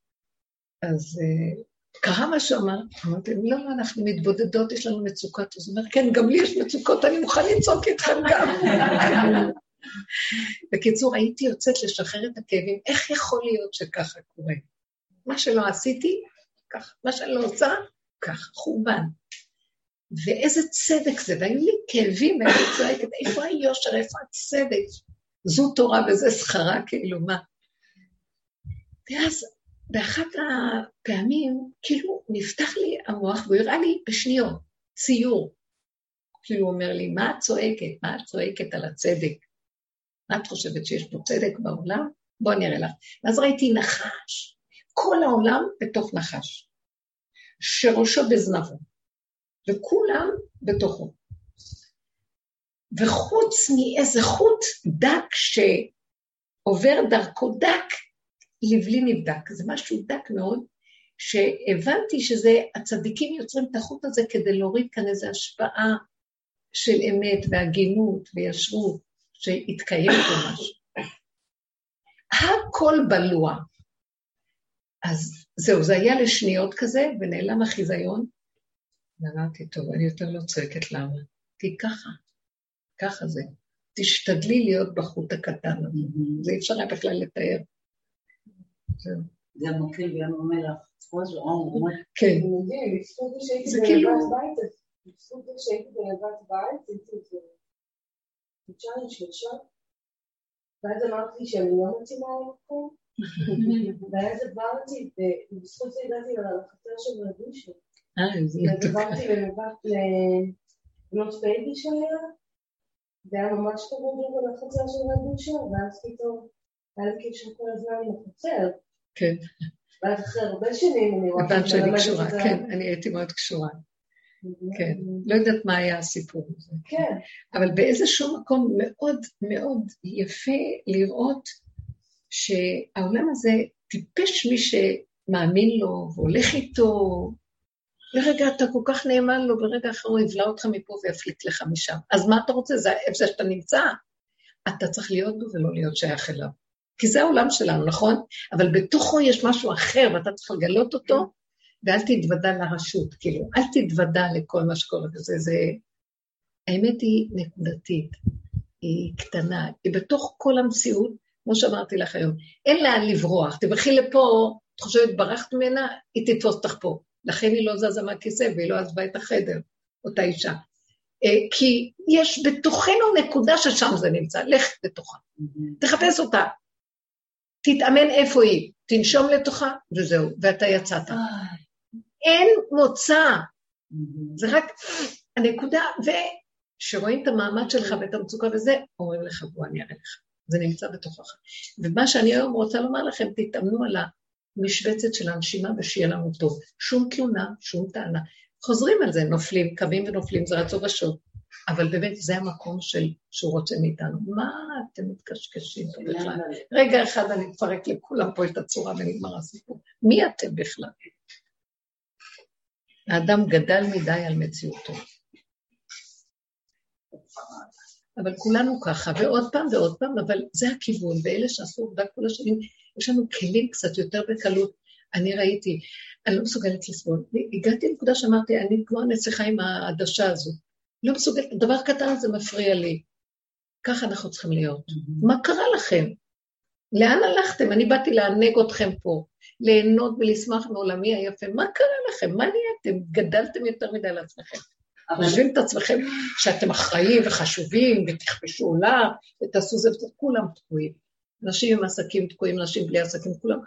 אז uh, קרה מה שאמר, אמרתי לא, לא, אנחנו מתבודדות, יש לנו מצוקות. אז הוא אומר, כן, גם לי יש מצוקות, אני מוכן לצעוק איתכם גם. בקיצור, הייתי יוצאת לשחרר את הכאבים, איך יכול להיות שככה קורה? מה שלא עשיתי, ככה. מה שאני לא עושה, ככה, חורבן. ואיזה צדק זה, והיו לי כאבים, ואני צועקת, איפה היושר, איפה הצדק? זו תורה וזה שכרה, כאילו, מה? ואז באחת הפעמים, כאילו, נפתח לי המוח, והוא הראה לי בשניות, ציור. כאילו, הוא אומר לי, מה את צועקת? מה את צועקת על הצדק? מה את חושבת שיש פה צדק בעולם? בואי אני אראה לך. ואז ראיתי נחש, כל העולם בתוך נחש, שראשו בזנבו. וכולם בתוכו. וחוץ מאיזה חוט דק שעובר דרכו דק, לבלי נבדק. זה משהו דק מאוד, שהבנתי שזה, הצדיקים יוצרים את החוט הזה כדי להוריד כאן איזו השפעה של אמת והגינות וישרות, שיתקיים פה משהו. הכל בלוע. אז זהו, זה היה לשניות כזה, ונעלם החיזיון, ואמרתי, טוב, אני יותר לא צועקת למה. כי ככה, ככה זה. תשתדלי להיות בחוט הקטן הזה. זה אי אפשר היה בכלל לתאר. זה מתחיל בים המלח. כן. זה כאילו... בזכות זה שהייתי בלבת בית, הייתי חודשיים, שלושה, ואז אמרתי שאני לא מתאימה למקום, ואז עברתי, ובזכות זה הגעתי לחצר של רדושה. אה. עברתי למבט לבנות בייבי שהיה, זה היה ממש לי לחצר של רדושה, ואז פתאום היה לי קשר כל הזמן עם החצר, כן, ואז אחרי הרבה שנים אני רואה שלי מלמדת קשורה, כן, אני הייתי מאוד קשורה, כן. לא יודעת מה היה הסיפור הזה. כן, אבל באיזשהו מקום מאוד מאוד יפה לראות שהעולם הזה טיפש מי שמאמין לו והולך איתו. לרגע אתה כל כך נאמן לו, ברגע אחר הוא יבלע אותך מפה ויפליט לך משם. אז מה אתה רוצה? זה איפה שאתה נמצא. אתה צריך להיות בו ולא להיות שייך אליו. כי זה העולם שלנו, נכון? אבל בתוכו יש משהו אחר ואתה צריך לגלות אותו, ואל תתוודע לרשות, כאילו, אל תתוודע לכל מה שקורה בזה. זה... האמת היא נקודתית, היא קטנה, היא בתוך כל המציאות, כמו שאמרתי לך היום. אין לאן לברוח, תברכי לפה, את חושבת ברחת ממנה, היא תתפוס אותך פה. לכן היא לא זזה מהכיסא והיא לא עזבה את החדר, אותה אישה. אה, כי יש בתוכנו נקודה ששם זה נמצא, לך לתוכה, תחפש אותה. תתאמן איפה היא, תנשום לתוכה, וזהו, ואתה יצאת. אין מוצא, זה רק הנקודה, וכשרואים את המעמד שלך ואת המצוקה וזה, אומרים לך, בוא אני אראה לך. זה נמצא בתוכך. ומה שאני היום רוצה לומר לכם, תתאמנו על המשבצת של הנשימה ושיהיה לנו טוב. שום תלונה, שום טענה. חוזרים על זה, נופלים, קמים ונופלים, זה רצו ושוב. אבל באמת, זה המקום של, שהוא רוצה מאיתנו. מה אתם מתקשקשים פה בכלל? רגע אחד אני אפרק לכולם פה את הצורה ונגמר הסיפור. מי אתם בכלל? האדם גדל מדי על מציאותו. אבל כולנו ככה, ועוד פעם ועוד פעם, אבל זה הכיוון, ואלה שעשו עובדה כל השנים, יש לנו כלים קצת יותר בקלות. אני ראיתי, אני לא מסוגלת לסבול. הגעתי לנקודה שאמרתי, אני כמו הנסיכה עם העדשה הזו. לא מסוגלת, דבר קטן זה מפריע לי. ככה אנחנו צריכים להיות. מה קרה לכם? לאן הלכתם? אני באתי לענג אתכם פה, ליהנות ולשמוח מעולמי היפה. מה קרה לכם? מה נהייתם? גדלתם יותר מדי לעצמכם. חושבים את עצמכם שאתם אחראים וחשובים, ותכבשו עולם, ותעשו זה וזה, כולם תקועים. אנשים עם עסקים תקועים, אנשים בלי עסקים, כולם,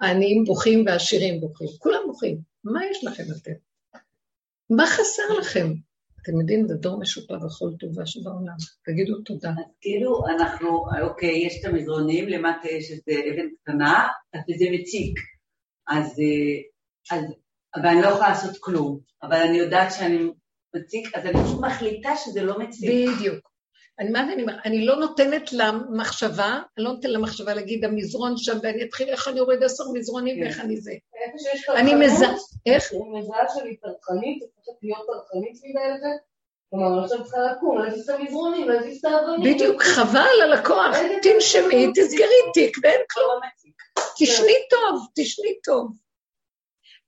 העניים בוכים והעשירים בוכים, כולם בוכים. מה יש לכם אתם? מה חסר לכם? אתם יודעים, זה דור משופע בכל טובה שבעולם. תגידו תודה. אז כאילו אנחנו, אוקיי, יש את המזרונים, למטה יש איזה אבן קטנה, וזה מציק. אז, אה, אז, אבל אני לא יכולה לעשות כלום. אבל אני יודעת שאני מציק, אז אני פשוט מחליטה שזה לא מציק. בדיוק. אני, מה אני אומרת? אני לא נותנת למחשבה, אני לא נותנת למחשבה להגיד המזרון שם, ואני אתחיל איך אני אוריד עשר מזרונים ואיך אני זה. אני מזהה, איך? אני מזהה שאני טרחנית, הופכת להיות טרחנית מדי לזה. כלומר, עכשיו צריכה לקום, להזיז את המזרונים, להזיז את האבנים. בדיוק, חבל על הכוח, תנשמי, תסגרי תיק ואין כלום. לא. תשני טוב, תשני טוב.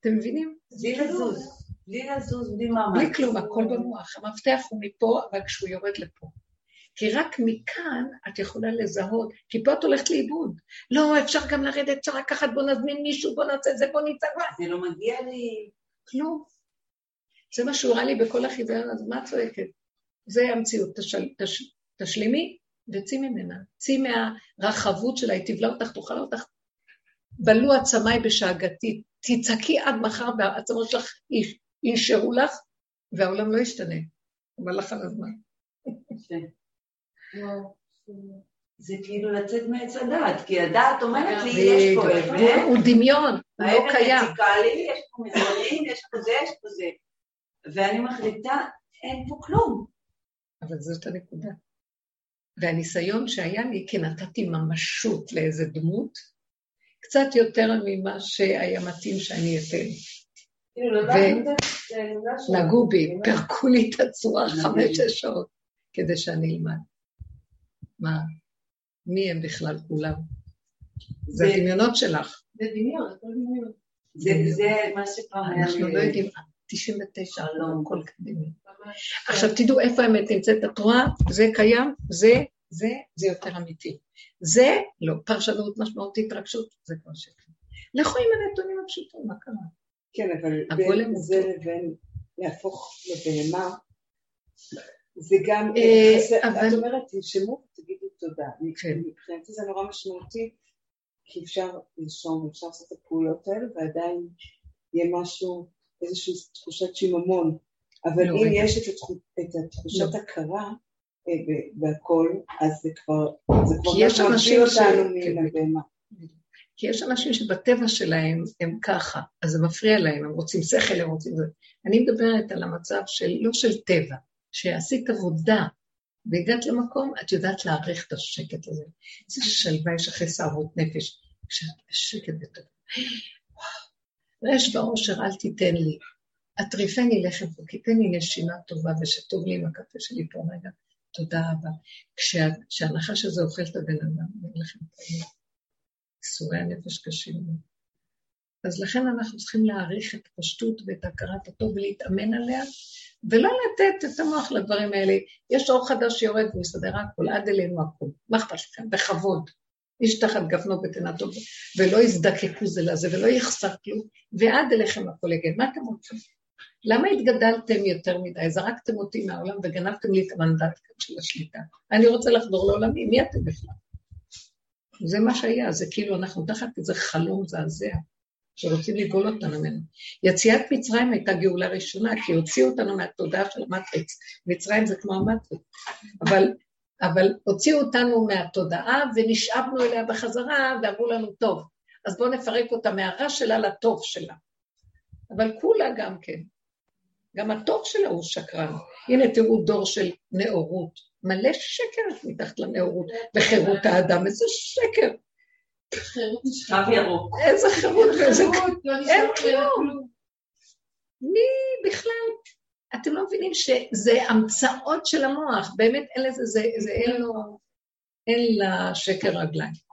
אתם מבינים? בלי לזוז, בלי לזוז, בלי מאמץ. בלי כלום, הכל במוח. המפתח הוא מפה, אבל כשהוא יורד לפה. כי רק מכאן את יכולה לזהות, כי פה את הולכת לאיבוד. לא, אפשר גם לרדת, אפשר לקחת, בוא נזמין מישהו, בוא נעשה את זה, בוא נצא. זה לא מגיע לי. כלום. זה מה שהוא הראה לי בכל החיוון, אז מה את צועקת? זה המציאות, תשל, תש, תשלימי וצאי ממנה. צאי מהרחבות שלה, היא תבלע אותך, תאכל אותך. בלו עצמיי בשאגתי, תצעקי עד מחר והעצמות שלך ינשרו לך, והעולם לא ישתנה. אבל לך על הזמן. זה כאילו לצאת מעץ הדעת, כי הדעת אומרת לי, יש פה. אבן, הוא דמיון, הוא לא האבן קיים. מציקה לי, יש פה מזרונים, יש פה זה, יש פה זה. ואני מחליטה, אין פה כלום. אבל זאת הנקודה. והניסיון שהיה לי, כי נתתי ממשות לאיזה דמות, קצת יותר ממה שהיה מתאים שאני אתן. כאילו, לדעת ו- את זה, זה אמונה שלנו. נגעו בי, פירקו לי את הצורה חמש-שש שעות כדי שאני אלמד. מה? מי הם בכלל כולם? זה זה- הדמיונות שלך. זה דמיון, הכל דמיון. זה זה מה שפעם היה אנחנו לא יודעים, 99, לא, חלום. הכל קדימי. ממש. עכשיו תדעו איפה האמת נמצאת, את רואה? זה קיים, זה, זה, זה יותר אמיתי. זה, לא, פרשנות משמעותית, התרגשות, זה כבר שקר. לכו עם הנתונים הפשוטים, מה קרה? כן, אבל בין זה. לבין להפוך לבהמה, זה גם, אה, זה- אבל- את אומרת, תנשמו ותגידו תודה. כן. מבחינתי זה נורא משמעותי, כי אפשר לנשום, אפשר לעשות את הפעולות האלה, ועדיין יהיה משהו, איזושהי תחושת שיממון. אבל לא, אם. יש את התחו- את התחושת לא. הכרה אה, ב- בהכל, אז זה כבר, זה כבר ש- אותנו כן. מן הבהמה. כי יש אנשים שבטבע שלהם הם ככה, אז זה מפריע להם, הם רוצים שכל, הם רוצים זה. אני מדברת על המצב של, לא של טבע, שעשית עבודה והגעת למקום, את יודעת להעריך את השקט הזה. איזה שלווה יש אחרי סערות נפש, כשאת בשקט. וואו, רש ועושר אל תיתן לי. אטריפני לחם חוקי, תן לי נשימה טובה ושטוב לי עם הקפה שלי פה רגע. תודה רבה. כשה- כשהנחש הזה אוכל את הבן אדם, אין לכם כאלה. ייסורי הנפש קשים. מאוד. אז לכן אנחנו צריכים להעריך את הפשטות ואת הכרת הטוב ולהתאמן עליה, ולא לתת את המוח לדברים האלה. יש אור חדש שיורד ומסתדר הכל, עד אלינו הכל. מה אכפת לכם? בכבוד. איש תחת גפנו בתנתו, ולא יזדקקו זה לזה, ולא יחסר כלום, ועד אליכם הכל יגן. מה אתם רוצים? למה התגדלתם יותר מדי? זרקתם אותי מהעולם וגנבתם לי את המנדט של השליטה. אני רוצה לחזור לעולמי, מי אתם בכלל? זה מה שהיה, זה כאילו אנחנו תחת איזה חלום מזעזע, שרוצים לגאול אותנו ממנו. יציאת מצרים הייתה גאולה ראשונה, כי הוציאו אותנו מהתודעה של המטריקס. מצרים זה כמו המטריקס. אבל, אבל הוציאו אותנו מהתודעה ונשאבנו אליה בחזרה, ואמרו לנו, טוב, אז בואו נפרק אותה מהרע שלה לטוב שלה. אבל כולה גם כן. גם הטוב שלה הוא שקרן. הנה תראו דור של נאורות. מלא שקר מתחת לנאורות וחירות האדם, איזה שקר. קו ירוק. איזה חירות לא אין ממנה כלום. מי בכלל? אתם לא מבינים שזה המצאות של המוח, באמת אין לזה, זה, זה אין לו, אין לשקר רגליים.